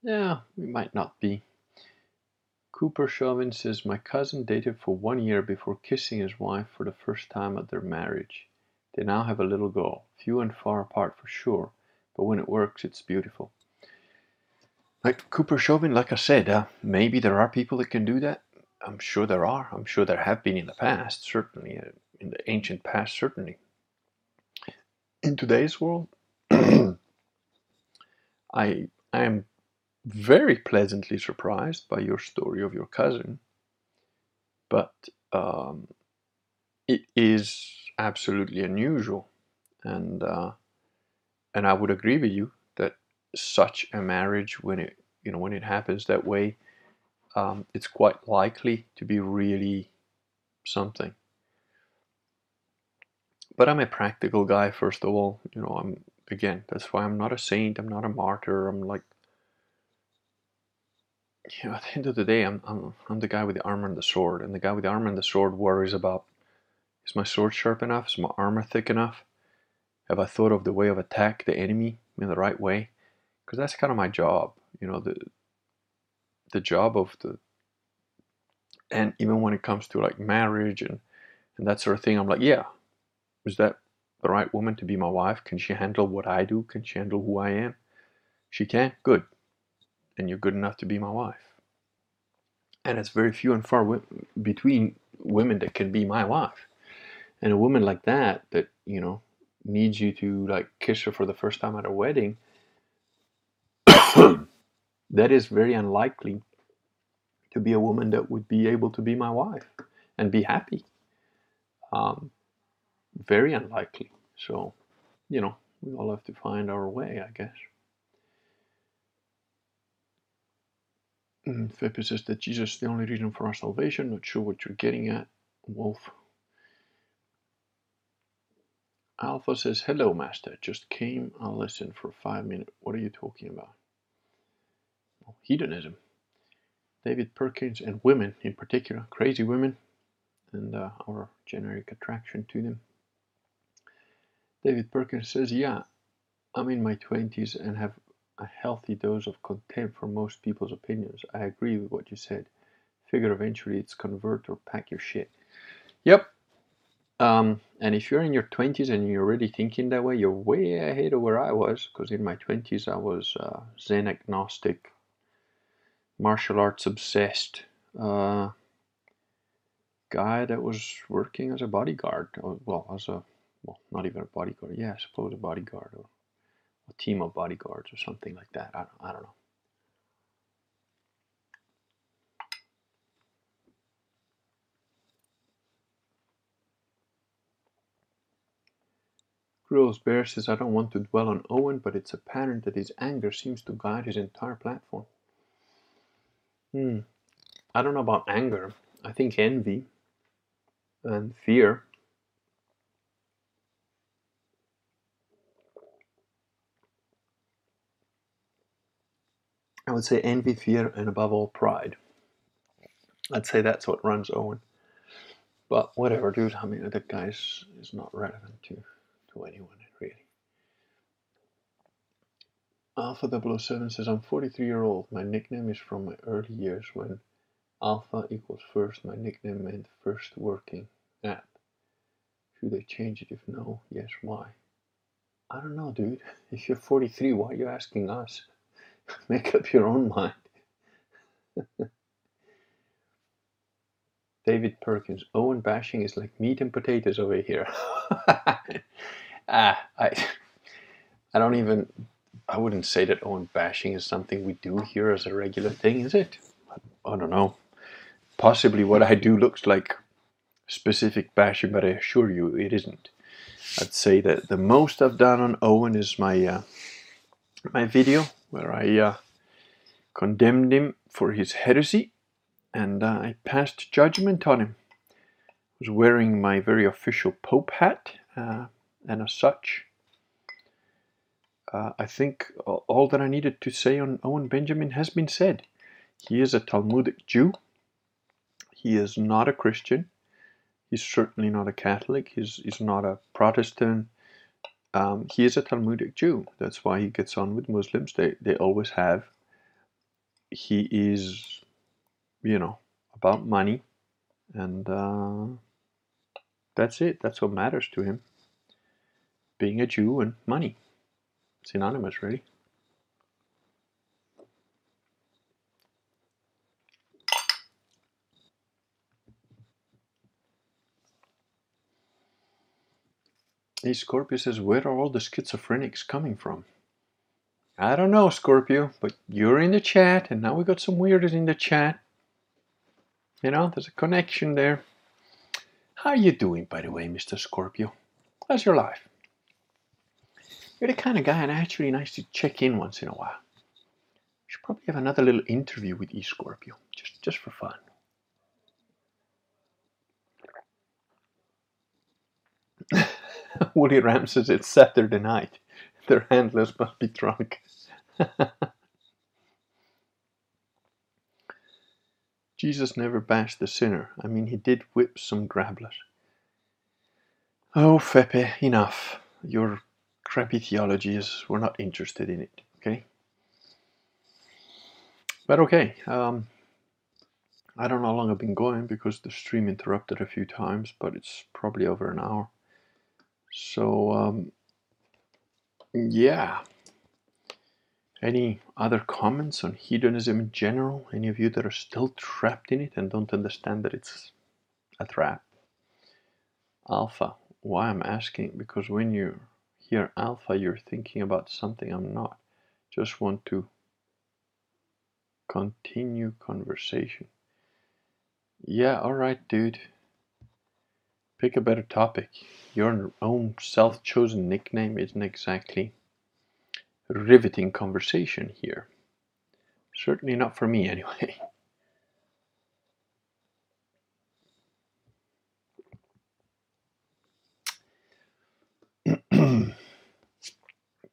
yeah, we might not be. Cooper Chauvin says, My cousin dated for one year before kissing his wife for the first time at their marriage. They now have a little girl, few and far apart for sure, but when it works, it's beautiful. Like Cooper Chauvin, like I said, uh, maybe there are people that can do that. I'm sure there are. I'm sure there have been in the past, certainly, uh, in the ancient past, certainly. In today's world, I I am very pleasantly surprised by your story of your cousin, but um, it is absolutely unusual, and uh, and I would agree with you such a marriage when it you know when it happens that way um, it's quite likely to be really something. But i'm a practical guy first of all you know i'm again that's why i'm not a saint i'm not a martyr i'm like you know at the end of the day i'm i'm, I'm the guy with the armor and the sword and the guy with the armor and the sword worries about is my sword sharp enough? Is my armor thick enough? Have i thought of the way of attack the enemy in the right way because that's kind of my job you know the the job of the and even when it comes to like marriage and and that sort of thing i'm like yeah is that the right woman to be my wife? Can she handle what i do? Can she handle who i am? She can. Good. And you're good enough to be my wife. And it's very few and far between women that can be my wife. And a woman like that that you know needs you to like kiss her for the first time at a wedding that is very unlikely to be a woman that would be able to be my wife and be happy. Um, very unlikely. So, you know, we all have to find our way, I guess. Mm, Feppe says that Jesus is the only reason for our salvation. Not sure what you're getting at, Wolf. Alpha says, Hello, Master. Just came. I'll listen for five minutes. What are you talking about? Hedonism. David Perkins and women in particular, crazy women, and uh, our generic attraction to them. David Perkins says, Yeah, I'm in my 20s and have a healthy dose of contempt for most people's opinions. I agree with what you said. Figure eventually it's convert or pack your shit. Yep. Um, and if you're in your 20s and you're already thinking that way, you're way ahead of where I was. Because in my 20s, I was uh, Zen agnostic, martial arts obsessed uh, guy that was working as a bodyguard. Well, as a, well, not even a bodyguard. Yeah, I suppose a bodyguard. Or, a team of bodyguards or something like that. I, I don't know. Grills Bear says, I don't want to dwell on Owen, but it's apparent that his anger seems to guide his entire platform. Hmm. I don't know about anger. I think envy and fear I would say envy, fear, and above all, pride. I'd say that's what runs Owen. But whatever, dude. I mean, that guy is, is not relevant to, to anyone, really. Alpha 007 says, I'm 43 year old. My nickname is from my early years when Alpha equals first. My nickname meant first working at. Should I change it? If no, yes, why? I don't know, dude. If you're 43, why are you asking us? Make up your own mind. David Perkins, Owen bashing is like meat and potatoes over here. ah, I, I don't even, I wouldn't say that Owen bashing is something we do here as a regular thing, is it? I don't know. Possibly what I do looks like specific bashing, but I assure you it isn't. I'd say that the most I've done on Owen is my uh, my video where I uh, condemned him for his heresy and uh, I passed judgment on him. I was wearing my very official Pope hat, uh, and as such, uh, I think all that I needed to say on Owen Benjamin has been said. He is a Talmudic Jew. He is not a Christian. He's certainly not a Catholic. He's, he's not a Protestant. Um, he is a Talmudic Jew. That's why he gets on with Muslims. They they always have. He is, you know, about money, and uh, that's it. That's what matters to him. Being a Jew and money, synonymous, really. Hey, Scorpio says, where are all the schizophrenics coming from? I don't know, Scorpio, but you're in the chat, and now we got some weirdos in the chat. You know, there's a connection there. How are you doing, by the way, Mr. Scorpio? How's your life? You're the kind of guy, and actually nice to check in once in a while. We should probably have another little interview with E Scorpio, just just for fun. Woolly Ram says it's Saturday night. Their handlers must be drunk. Jesus never bashed the sinner. I mean, he did whip some grabblers. Oh, Feppe, enough. Your crappy theology is, we're not interested in it, okay? But okay, um, I don't know how long I've been going because the stream interrupted a few times, but it's probably over an hour. So, um, yeah. Any other comments on hedonism in general? Any of you that are still trapped in it and don't understand that it's a trap? Alpha. Why I'm asking? Because when you hear alpha, you're thinking about something I'm not. Just want to continue conversation. Yeah, alright, dude. Pick a better topic. Your own self chosen nickname isn't exactly riveting conversation here. Certainly not for me, anyway.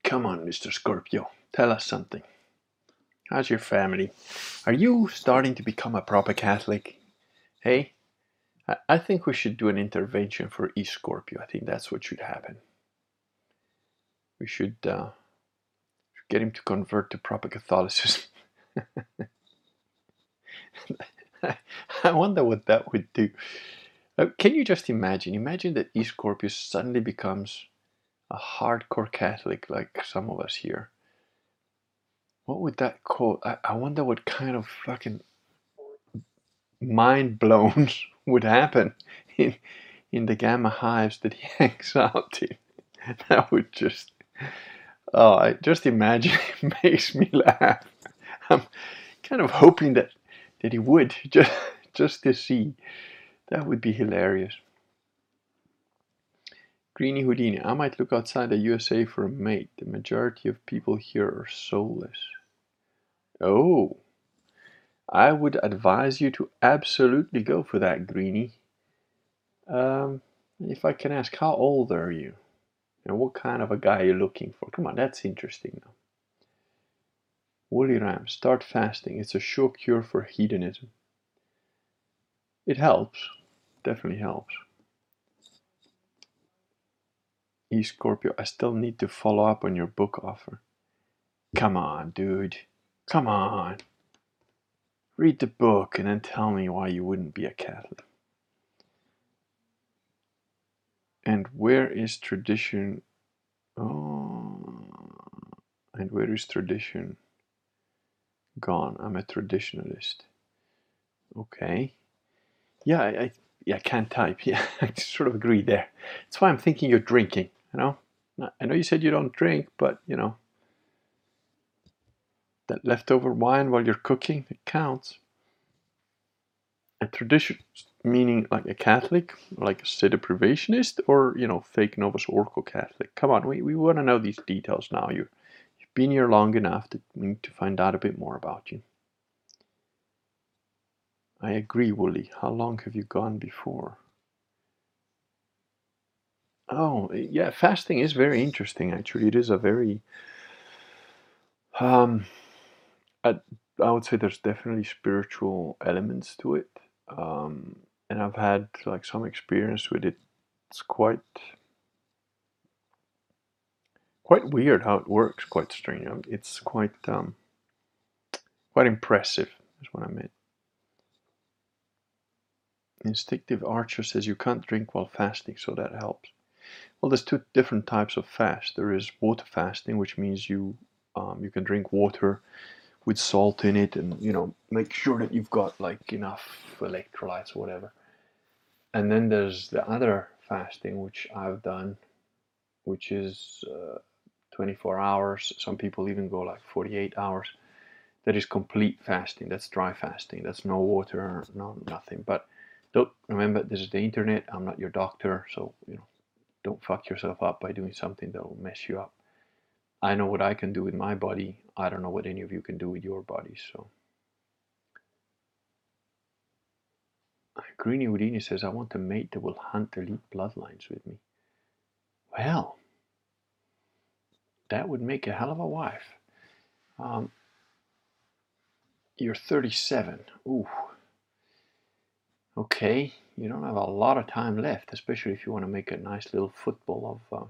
Come on, Mr. Scorpio, tell us something. How's your family? Are you starting to become a proper Catholic? Hey, I think we should do an intervention for East Scorpio. I think that's what should happen. We should uh, get him to convert to proper Catholicism. I wonder what that would do. Uh, can you just imagine? Imagine that East Scorpio suddenly becomes a hardcore Catholic like some of us here. What would that call? I, I wonder what kind of fucking mind blown would happen in in the gamma hives that he hangs out in. That would just oh, I just imagine it makes me laugh. I'm kind of hoping that that he would just just to see. That would be hilarious. Greeny Houdini, I might look outside the USA for a mate. The majority of people here are soulless. Oh, I would advise you to absolutely go for that, Greeny. Um, if I can ask, how old are you? And what kind of a guy you're looking for? Come on, that's interesting now. Woolly Ram, start fasting. It's a sure cure for hedonism. It helps. Definitely helps. E Scorpio, I still need to follow up on your book offer. Come on, dude. Come on. Read the book and then tell me why you wouldn't be a Catholic. And where is tradition? Oh, and where is tradition gone? I'm a traditionalist. Okay. Yeah, I, I yeah, I can't type. Yeah, I sort of agree there. That's why I'm thinking you're drinking. You know, I know you said you don't drink, but you know, that leftover wine while you're cooking, it counts. A tradition, meaning like a Catholic, like a sedevacantist, or you know, fake Novus Ordo Catholic. Come on, we, we want to know these details now. You, you've been here long enough that we need to find out a bit more about you. I agree, Woolly. How long have you gone before? Oh, yeah, fasting is very interesting, actually. It is a very, um, I, I would say there's definitely spiritual elements to it. Um, and I've had like some experience with it. It's quite, quite weird how it works, quite strange. Um, it's quite, um, quite impressive, is what I meant. Instinctive Archer says you can't drink while fasting, so that helps. Well, there's two different types of fast. There is water fasting, which means you um, you can drink water with salt in it, and you know make sure that you've got like enough electrolytes or whatever. And then there's the other fasting, which I've done, which is uh, 24 hours. Some people even go like 48 hours. That is complete fasting. That's dry fasting. That's no water, no nothing. But don't remember, this is the internet. I'm not your doctor, so you know don't fuck yourself up by doing something that will mess you up. I know what I can do with my body. I don't know what any of you can do with your bodies. So, Greeny Houdini says, I want a mate that will hunt elite bloodlines with me. Well, that would make a hell of a wife. Um, you're 37. Ooh. Okay, you don't have a lot of time left, especially if you want to make a nice little football of uh,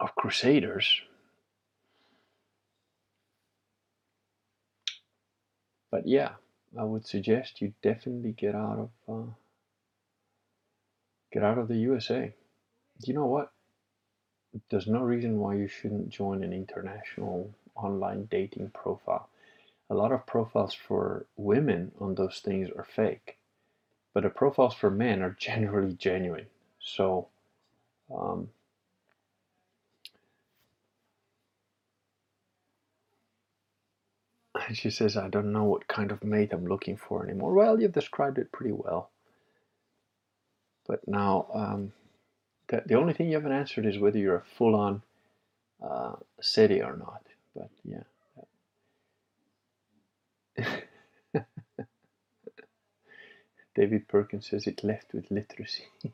of Crusaders. But yeah, I would suggest you definitely get out of uh, get out of the USA. You know what? There's no reason why you shouldn't join an international online dating profile a lot of profiles for women on those things are fake, but the profiles for men are generally genuine. So, um, she says, I don't know what kind of mate I'm looking for anymore. Well, you've described it pretty well. But now, um, the, the only thing you haven't answered is whether you're a full on uh, sede or not. But yeah, David Perkins says it left with literacy.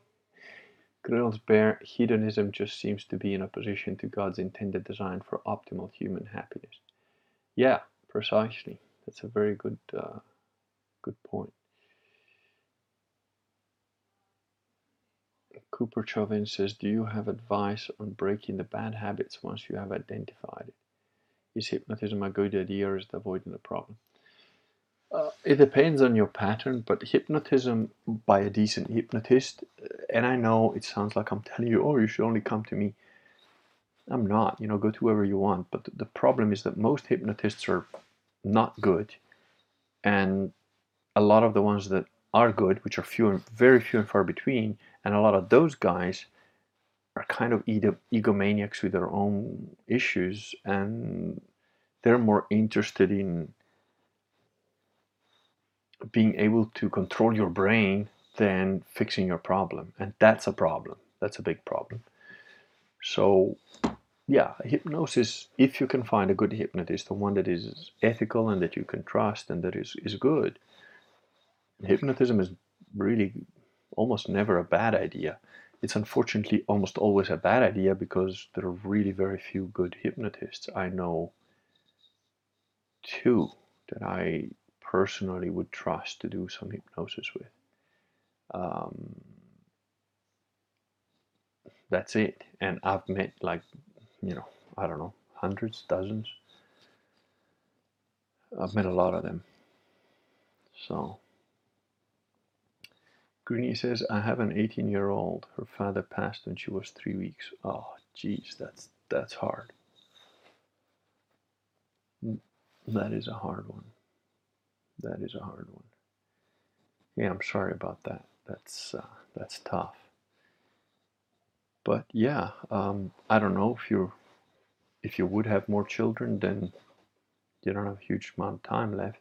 Grills Bear hedonism just seems to be in opposition to God's intended design for optimal human happiness. Yeah, precisely. That's a very good, uh, good point. Cooper Chauvin says, Do you have advice on breaking the bad habits once you have identified it? Is hypnotism a good idea or is it avoiding the problem? Uh, it depends on your pattern, but hypnotism by a decent hypnotist, uh, and I know it sounds like I'm telling you, oh, you should only come to me. I'm not, you know, go to whoever you want. But the problem is that most hypnotists are not good, and a lot of the ones that are good, which are few and very few and far between, and a lot of those guys are kind of egomaniacs with their own issues, and they're more interested in being able to control your brain than fixing your problem. And that's a problem. That's a big problem. So, yeah, hypnosis, if you can find a good hypnotist, the one that is ethical and that you can trust and that is, is good, hypnotism is really almost never a bad idea. It's unfortunately almost always a bad idea because there are really very few good hypnotists. I know two that I personally would trust to do some hypnosis with. Um, that's it. And I've met like, you know, I don't know, hundreds, dozens. I've met a lot of them. So, Greenie says, I have an 18 year old. Her father passed when she was three weeks. Oh, geez, that's, that's hard. That is a hard one. That is a hard one. Yeah, I'm sorry about that. That's uh, that's tough. But yeah, um, I don't know if you if you would have more children, then you don't have a huge amount of time left.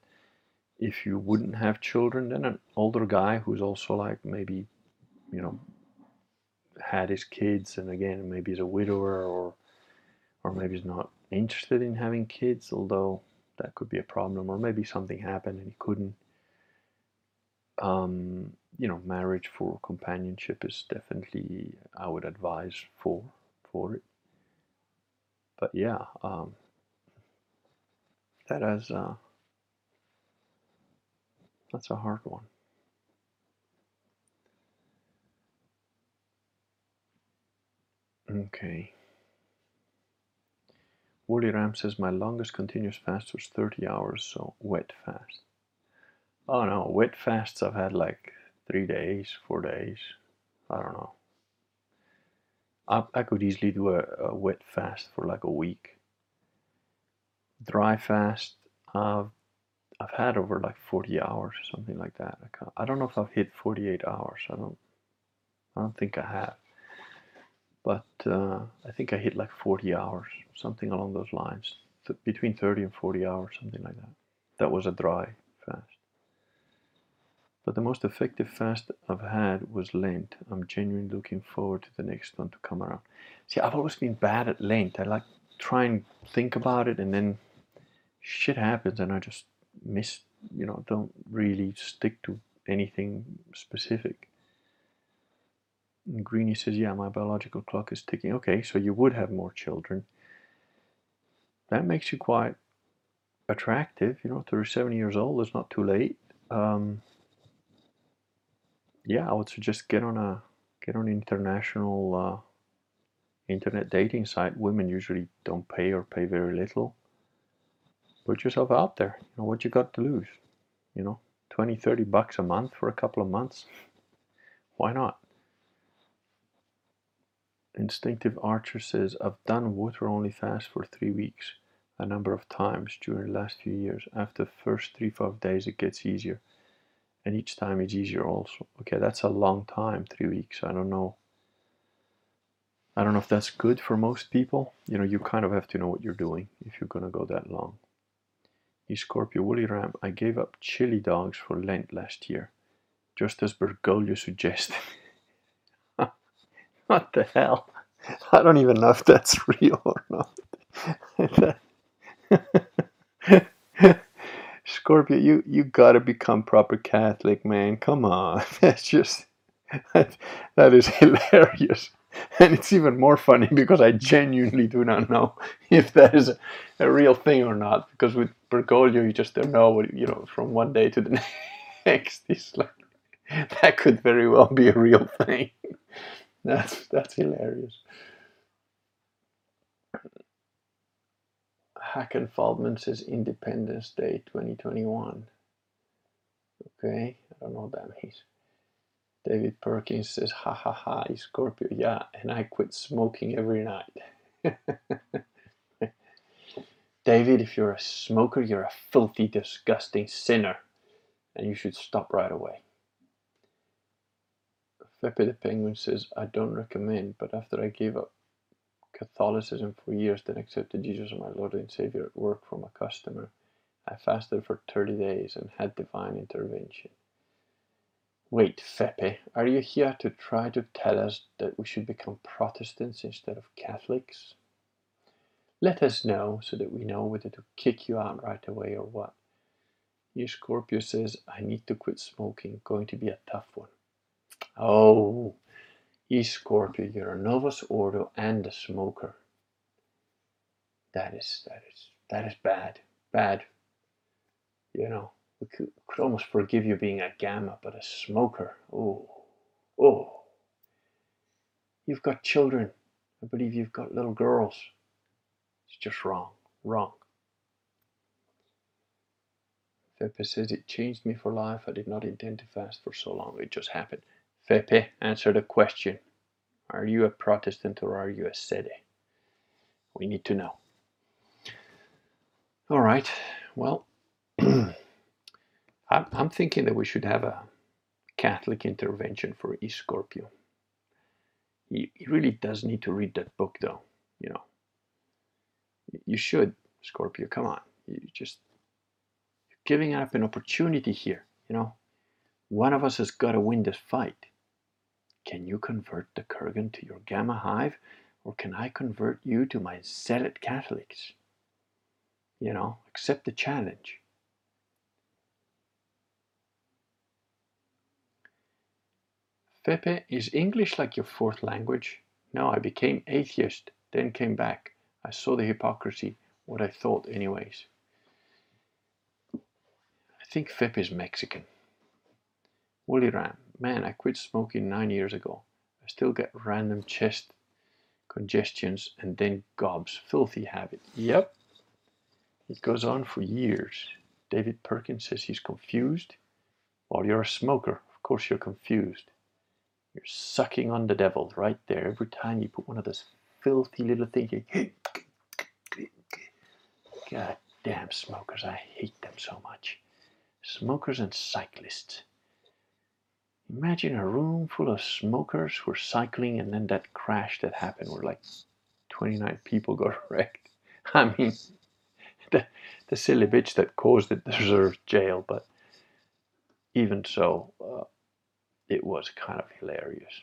If you wouldn't have children, then an older guy who's also like maybe, you know, had his kids, and again maybe he's a widower or or maybe he's not interested in having kids, although that could be a problem, or maybe something happened and he couldn't. Um, you know, marriage for companionship is definitely I would advise for for it. But yeah, um, that is uh, that's a hard one. Okay. Woolly Ram says my longest continuous fast was 30 hours, so wet fast. Oh no, wet fasts I've had like three days, four days. I don't know. I, I could easily do a, a wet fast for like a week. Dry fast, I've I've had over like 40 hours, or something like that. I, I don't know if I've hit 48 hours. I don't I don't think I have but uh, I think I hit like 40 hours, something along those lines, Th- between 30 and 40 hours, something like that. That was a dry fast. But the most effective fast I've had was Lent. I'm genuinely looking forward to the next one to come around. See, I've always been bad at Lent. I like try and think about it, and then shit happens, and I just miss. You know, don't really stick to anything specific. And Greenie says, Yeah, my biological clock is ticking. Okay, so you would have more children. That makes you quite attractive. You know, 37 years old is not too late. Um, yeah, I would suggest get on a get on an international uh, internet dating site. Women usually don't pay or pay very little. Put yourself out there. You know what you got to lose. You know, 20, 30 bucks a month for a couple of months. Why not? Instinctive Archer says, I've done water only fast for three weeks a number of times during the last few years. After the first three, five days, it gets easier. And each time it's easier also. Okay, that's a long time, three weeks. I don't know. I don't know if that's good for most people. You know, you kind of have to know what you're doing if you're going to go that long. E Scorpio Woolly Ram, I gave up chili dogs for Lent last year, just as Bergoglio suggested. What the hell? I don't even know if that's real or not. Scorpio, you you gotta become proper Catholic, man. Come on, that's just that, that is hilarious, and it's even more funny because I genuinely do not know if that is a, a real thing or not. Because with Bergoglio, you just don't know what you know from one day to the next. It's like that could very well be a real thing. That's that's hilarious. Hacken Feldman says Independence Day 2021. Okay, I don't know what that means. David Perkins says, ha ha ha, Scorpio, yeah, and I quit smoking every night. David, if you're a smoker, you're a filthy, disgusting sinner, and you should stop right away. Feppy the Penguin says, I don't recommend, but after I gave up Catholicism for years, then accepted Jesus as my Lord and Savior at work from a customer. I fasted for 30 days and had divine intervention. Wait, Fepe, are you here to try to tell us that we should become Protestants instead of Catholics? Let us know so that we know whether to kick you out right away or what. You Scorpio says, I need to quit smoking. Going to be a tough one. Oh, E Scorpio, you're a Novus Ordo and a smoker. That is that is that is bad. Bad. You know, we could, could almost forgive you being a gamma, but a smoker. Oh. Oh. You've got children. I believe you've got little girls. It's just wrong. Wrong. Fepe says it changed me for life. I did not intend to fast for so long. It just happened. Fepe, answer the question. Are you a Protestant or are you a Sede? We need to know. All right. Well, I'm thinking that we should have a Catholic intervention for E Scorpio. He, he really does need to read that book, though. You know, you should, Scorpio. Come on, you just you're giving up an opportunity here. You know, one of us has got to win this fight. Can you convert the Kurgan to your Gamma Hive, or can I convert you to my Zealot Catholics? You know, accept the challenge. Fepe, is English like your fourth language? No, I became atheist, then came back. I saw the hypocrisy, what I thought, anyways. I think Fepe is Mexican. Woolly Ram, man, I quit smoking nine years ago. I still get random chest congestions and then gobs. Filthy habit. Yep. It goes on for years. David Perkins says he's confused. Well, you're a smoker. Of course you're confused. You're sucking on the devil right there. Every time you put one of those filthy little things. God damn smokers. I hate them so much. Smokers and cyclists. Imagine a room full of smokers who are cycling and then that crash that happened where like 29 people got wrecked. I mean, the, the silly bitch that caused it deserves jail, but even so, uh, it was kind of hilarious.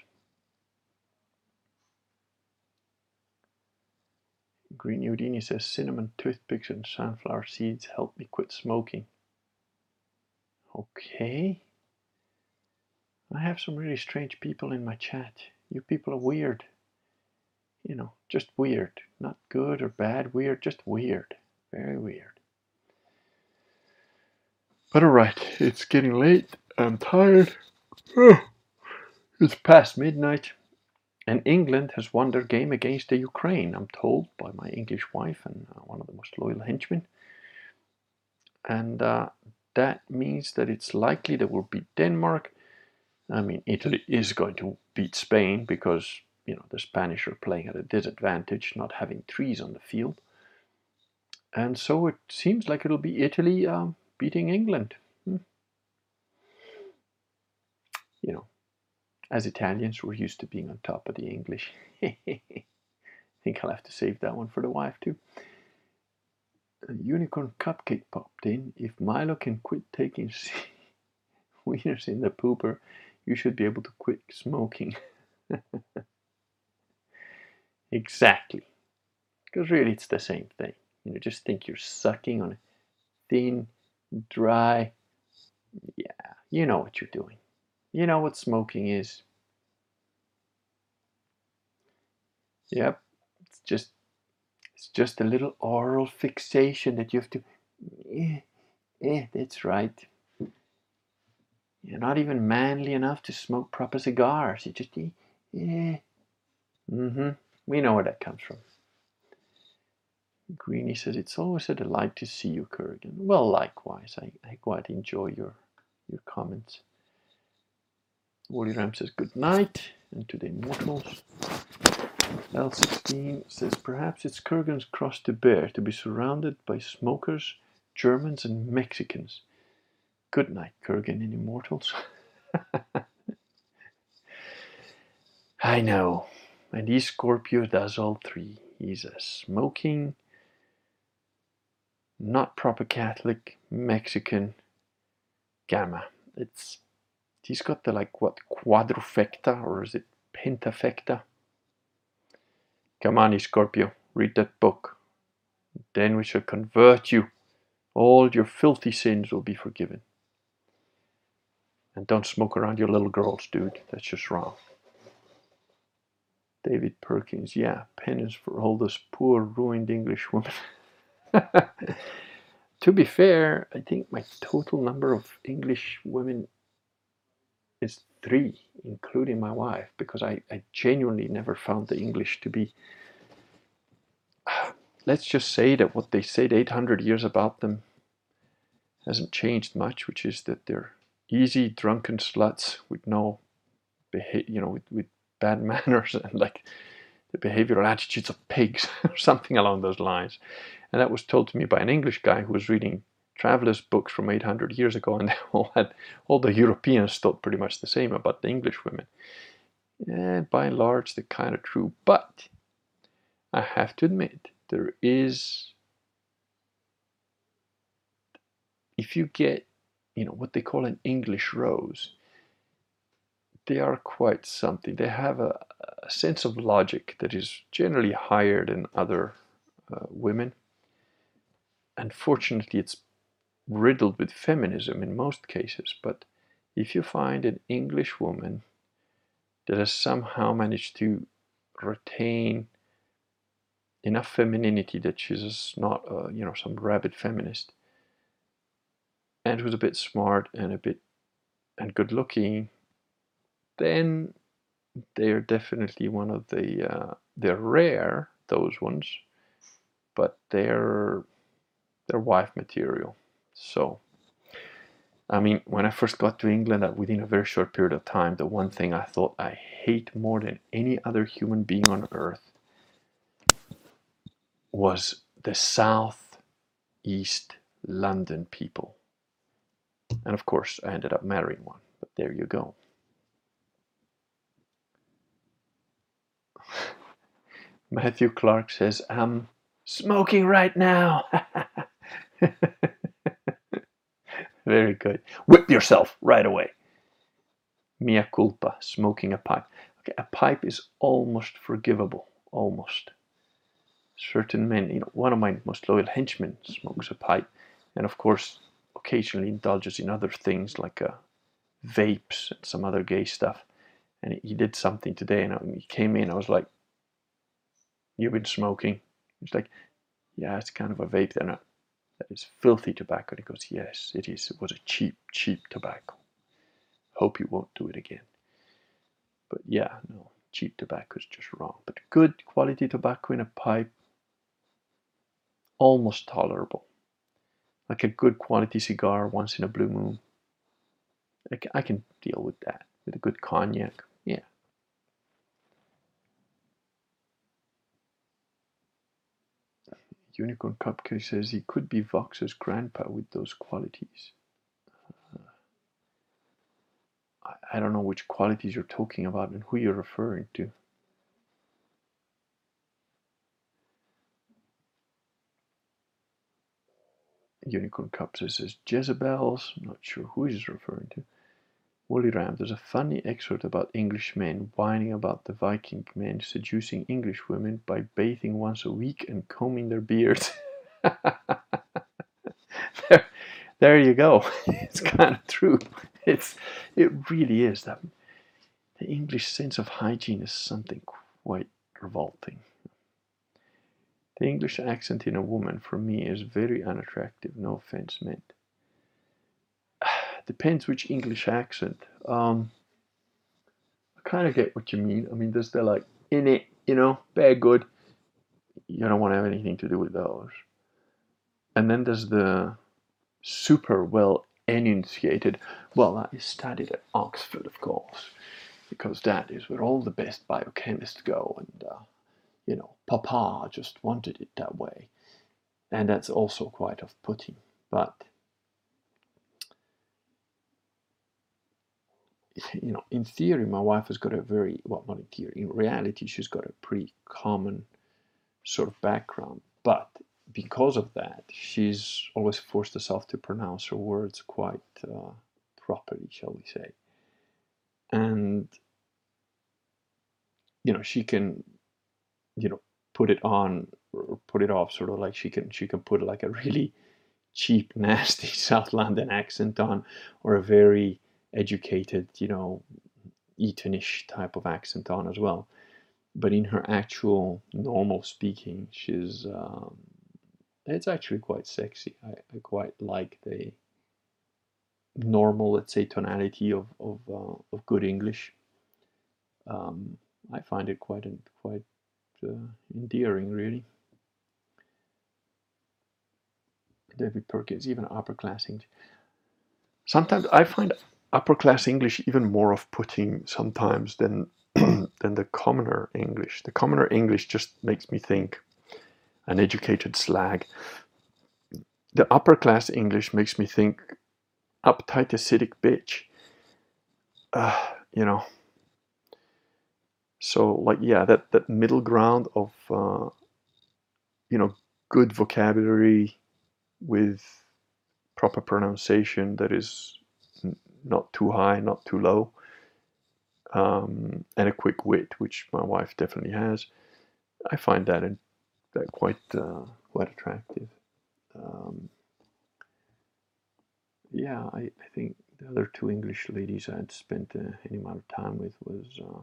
Green Udini says cinnamon toothpicks and sunflower seeds help me quit smoking. Okay. I have some really strange people in my chat. You people are weird. You know, just weird. Not good or bad, weird, just weird. Very weird. But alright, it's getting late. I'm tired. It's past midnight. And England has won their game against the Ukraine, I'm told by my English wife and uh, one of the most loyal henchmen. And uh, that means that it's likely that we'll beat Denmark I mean, Italy is going to beat Spain because you know the Spanish are playing at a disadvantage, not having trees on the field, and so it seems like it'll be Italy um, beating England. Hmm. You know, as Italians, we're used to being on top of the English. I think I'll have to save that one for the wife too. A unicorn cupcake popped in. If Milo can quit taking wieners in the pooper, you should be able to quit smoking. exactly. Because really it's the same thing. You know, just think you're sucking on a thin, dry. Yeah, you know what you're doing. You know what smoking is. Yep, it's just it's just a little oral fixation that you have to. Eh, eh, that's right. You're not even manly enough to smoke proper cigars. You just, eh. eh. Mm-hmm. We know where that comes from. Greeny says, It's always a delight to see you, Kurgan. Well, likewise. I, I quite enjoy your, your comments. Woolly Ram says, Good night. And to the immortals. L16 says, Perhaps it's Kurgan's cross to bear to be surrounded by smokers, Germans, and Mexicans. Good night, Kurgan and immortals. I know. And he Scorpio does all three. He's a smoking, not proper Catholic, Mexican gamma. It's he's got the like what quadrifecta or is it pentafecta? Come on, Scorpio, read that book. Then we shall convert you. All your filthy sins will be forgiven. And don't smoke around your little girls, dude. That's just wrong. David Perkins, yeah, penance for all those poor, ruined English women. to be fair, I think my total number of English women is three, including my wife, because I, I genuinely never found the English to be. Let's just say that what they said 800 years about them hasn't changed much, which is that they're easy, drunken sluts with no, beha- you know, with, with bad manners and like the behavioral attitudes of pigs or something along those lines. And that was told to me by an English guy who was reading travelers' books from 800 years ago, and they all had all the Europeans thought pretty much the same about the English women. And by and large, they're kind of true. But I have to admit, there is, if you get, you know, what they call an English rose, they are quite something. They have a, a sense of logic that is generally higher than other uh, women. Unfortunately, it's riddled with feminism in most cases, but if you find an English woman that has somehow managed to retain enough femininity that she's not, uh, you know, some rabid feminist, and who's a bit smart and a bit and good looking then they're definitely one of the uh, they're rare those ones but they're they're wife material. So i mean when i first got to england uh, within a very short period of time the one thing i thought i hate more than any other human being on earth was the south east london people and of course i ended up marrying one but there you go Matthew Clark says, I'm smoking right now. Very good. Whip yourself right away. Mea culpa, smoking a pipe. Okay, a pipe is almost forgivable, almost. Certain men, you know, one of my most loyal henchmen smokes a pipe, and of course, occasionally indulges in other things like uh, vapes and some other gay stuff. And he did something today, and he came in. I was like, You've been smoking. He's like, Yeah, it's kind of a vape then. That is filthy tobacco. And he goes, Yes, it is. It was a cheap, cheap tobacco. Hope you won't do it again. But yeah, no, cheap tobacco is just wrong. But good quality tobacco in a pipe, almost tolerable. Like a good quality cigar once in a blue moon. I can deal with that. With a good cognac, yeah, Unicorn Cupcake says he could be Vox's grandpa with those qualities. Uh, I, I don't know which qualities you're talking about and who you're referring to. Unicorn Cup says Jezebels. I'm not sure who he's referring to. Woolly Ram, there's a funny excerpt about English men whining about the Viking men seducing English women by bathing once a week and combing their beards. there, there you go. it's kind of true. It's it really is that the English sense of hygiene is something quite revolting. The English accent in a woman for me is very unattractive. No offense meant. Depends which English accent. Um, I kind of get what you mean. I mean, there's the like in it, you know, bad good. You don't want to have anything to do with those. And then there's the super well enunciated. Well, I studied at Oxford, of course, because that is where all the best biochemists go, and uh, you know, Papa just wanted it that way, and that's also quite off-putting. But you know, in theory, my wife has got a very well, not in theory, in reality, she's got a pretty common sort of background, but because of that, she's always forced herself to pronounce her words quite uh, properly, shall we say. And, you know, she can, you know, put it on or put it off, sort of like she can, she can put like a really cheap, nasty South London accent on or a very educated, you know, Etonish type of accent on as well. But in her actual normal speaking, she's um, it's actually quite sexy. I, I quite like the normal, let's say, tonality of of, uh, of good English. Um, I find it quite quite endearing, really. David Perkins, even upper class English. Sometimes I find upper class English even more off-putting sometimes than than the commoner English. The commoner English just makes me think an educated slag. The upper class English makes me think uptight, acidic bitch. Uh, you know. So, like, yeah, that, that middle ground of, uh, you know, good vocabulary with proper pronunciation that is not too high, not too low, um, and a quick wit, which my wife definitely has. I find that in, that quite uh, quite attractive. Um, yeah, I, I, think the other two English ladies I had spent uh, any amount of time with was uh,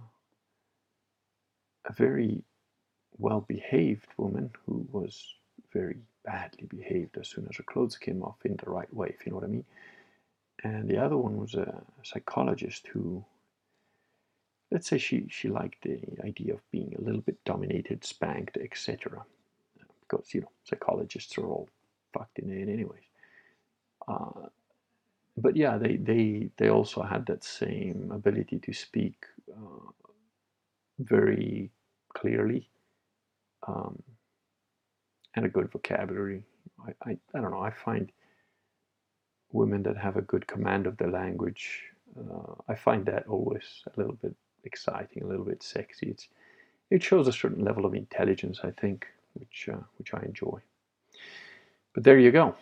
a very well behaved woman who was very badly behaved as soon as her clothes came off in the right way, if you know what I mean. And the other one was a psychologist who let's say she, she liked the idea of being a little bit dominated, spanked, etc because you know psychologists are all fucked in it anyways. Uh, but yeah, they they they also had that same ability to speak uh, very clearly um, and a good vocabulary. I, I I don't know. I find women that have a good command of the language. Uh, I find that always a little bit exciting, a little bit sexy. It's it shows a certain level of intelligence, I think, which, uh, which I enjoy. But there you go.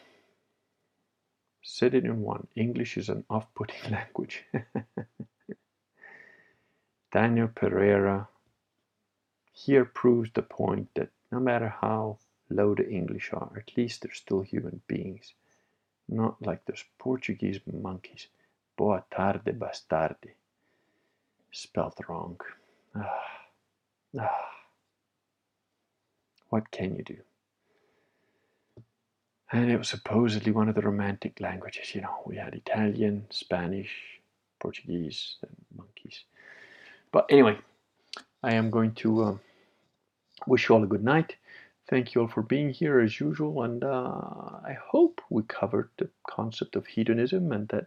Said it in one. English is an off-putting language. Daniel Pereira here proves the point that no matter how low the English are, at least they're still human beings. Not like those Portuguese monkeys. Boa tarde, bastardi. Spelled wrong. Ah. Ah. What can you do? And it was supposedly one of the romantic languages. You know, we had Italian, Spanish, Portuguese, and monkeys. But anyway, I am going to um, wish you all a good night. Thank you all for being here as usual, and uh, I hope we covered the concept of hedonism and that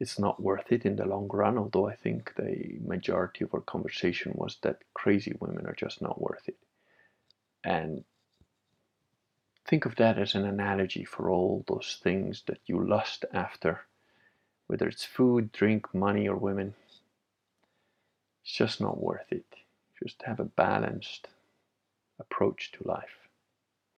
it's not worth it in the long run. Although I think the majority of our conversation was that crazy women are just not worth it. And think of that as an analogy for all those things that you lust after, whether it's food, drink, money, or women. It's just not worth it. Just have a balanced approach to life.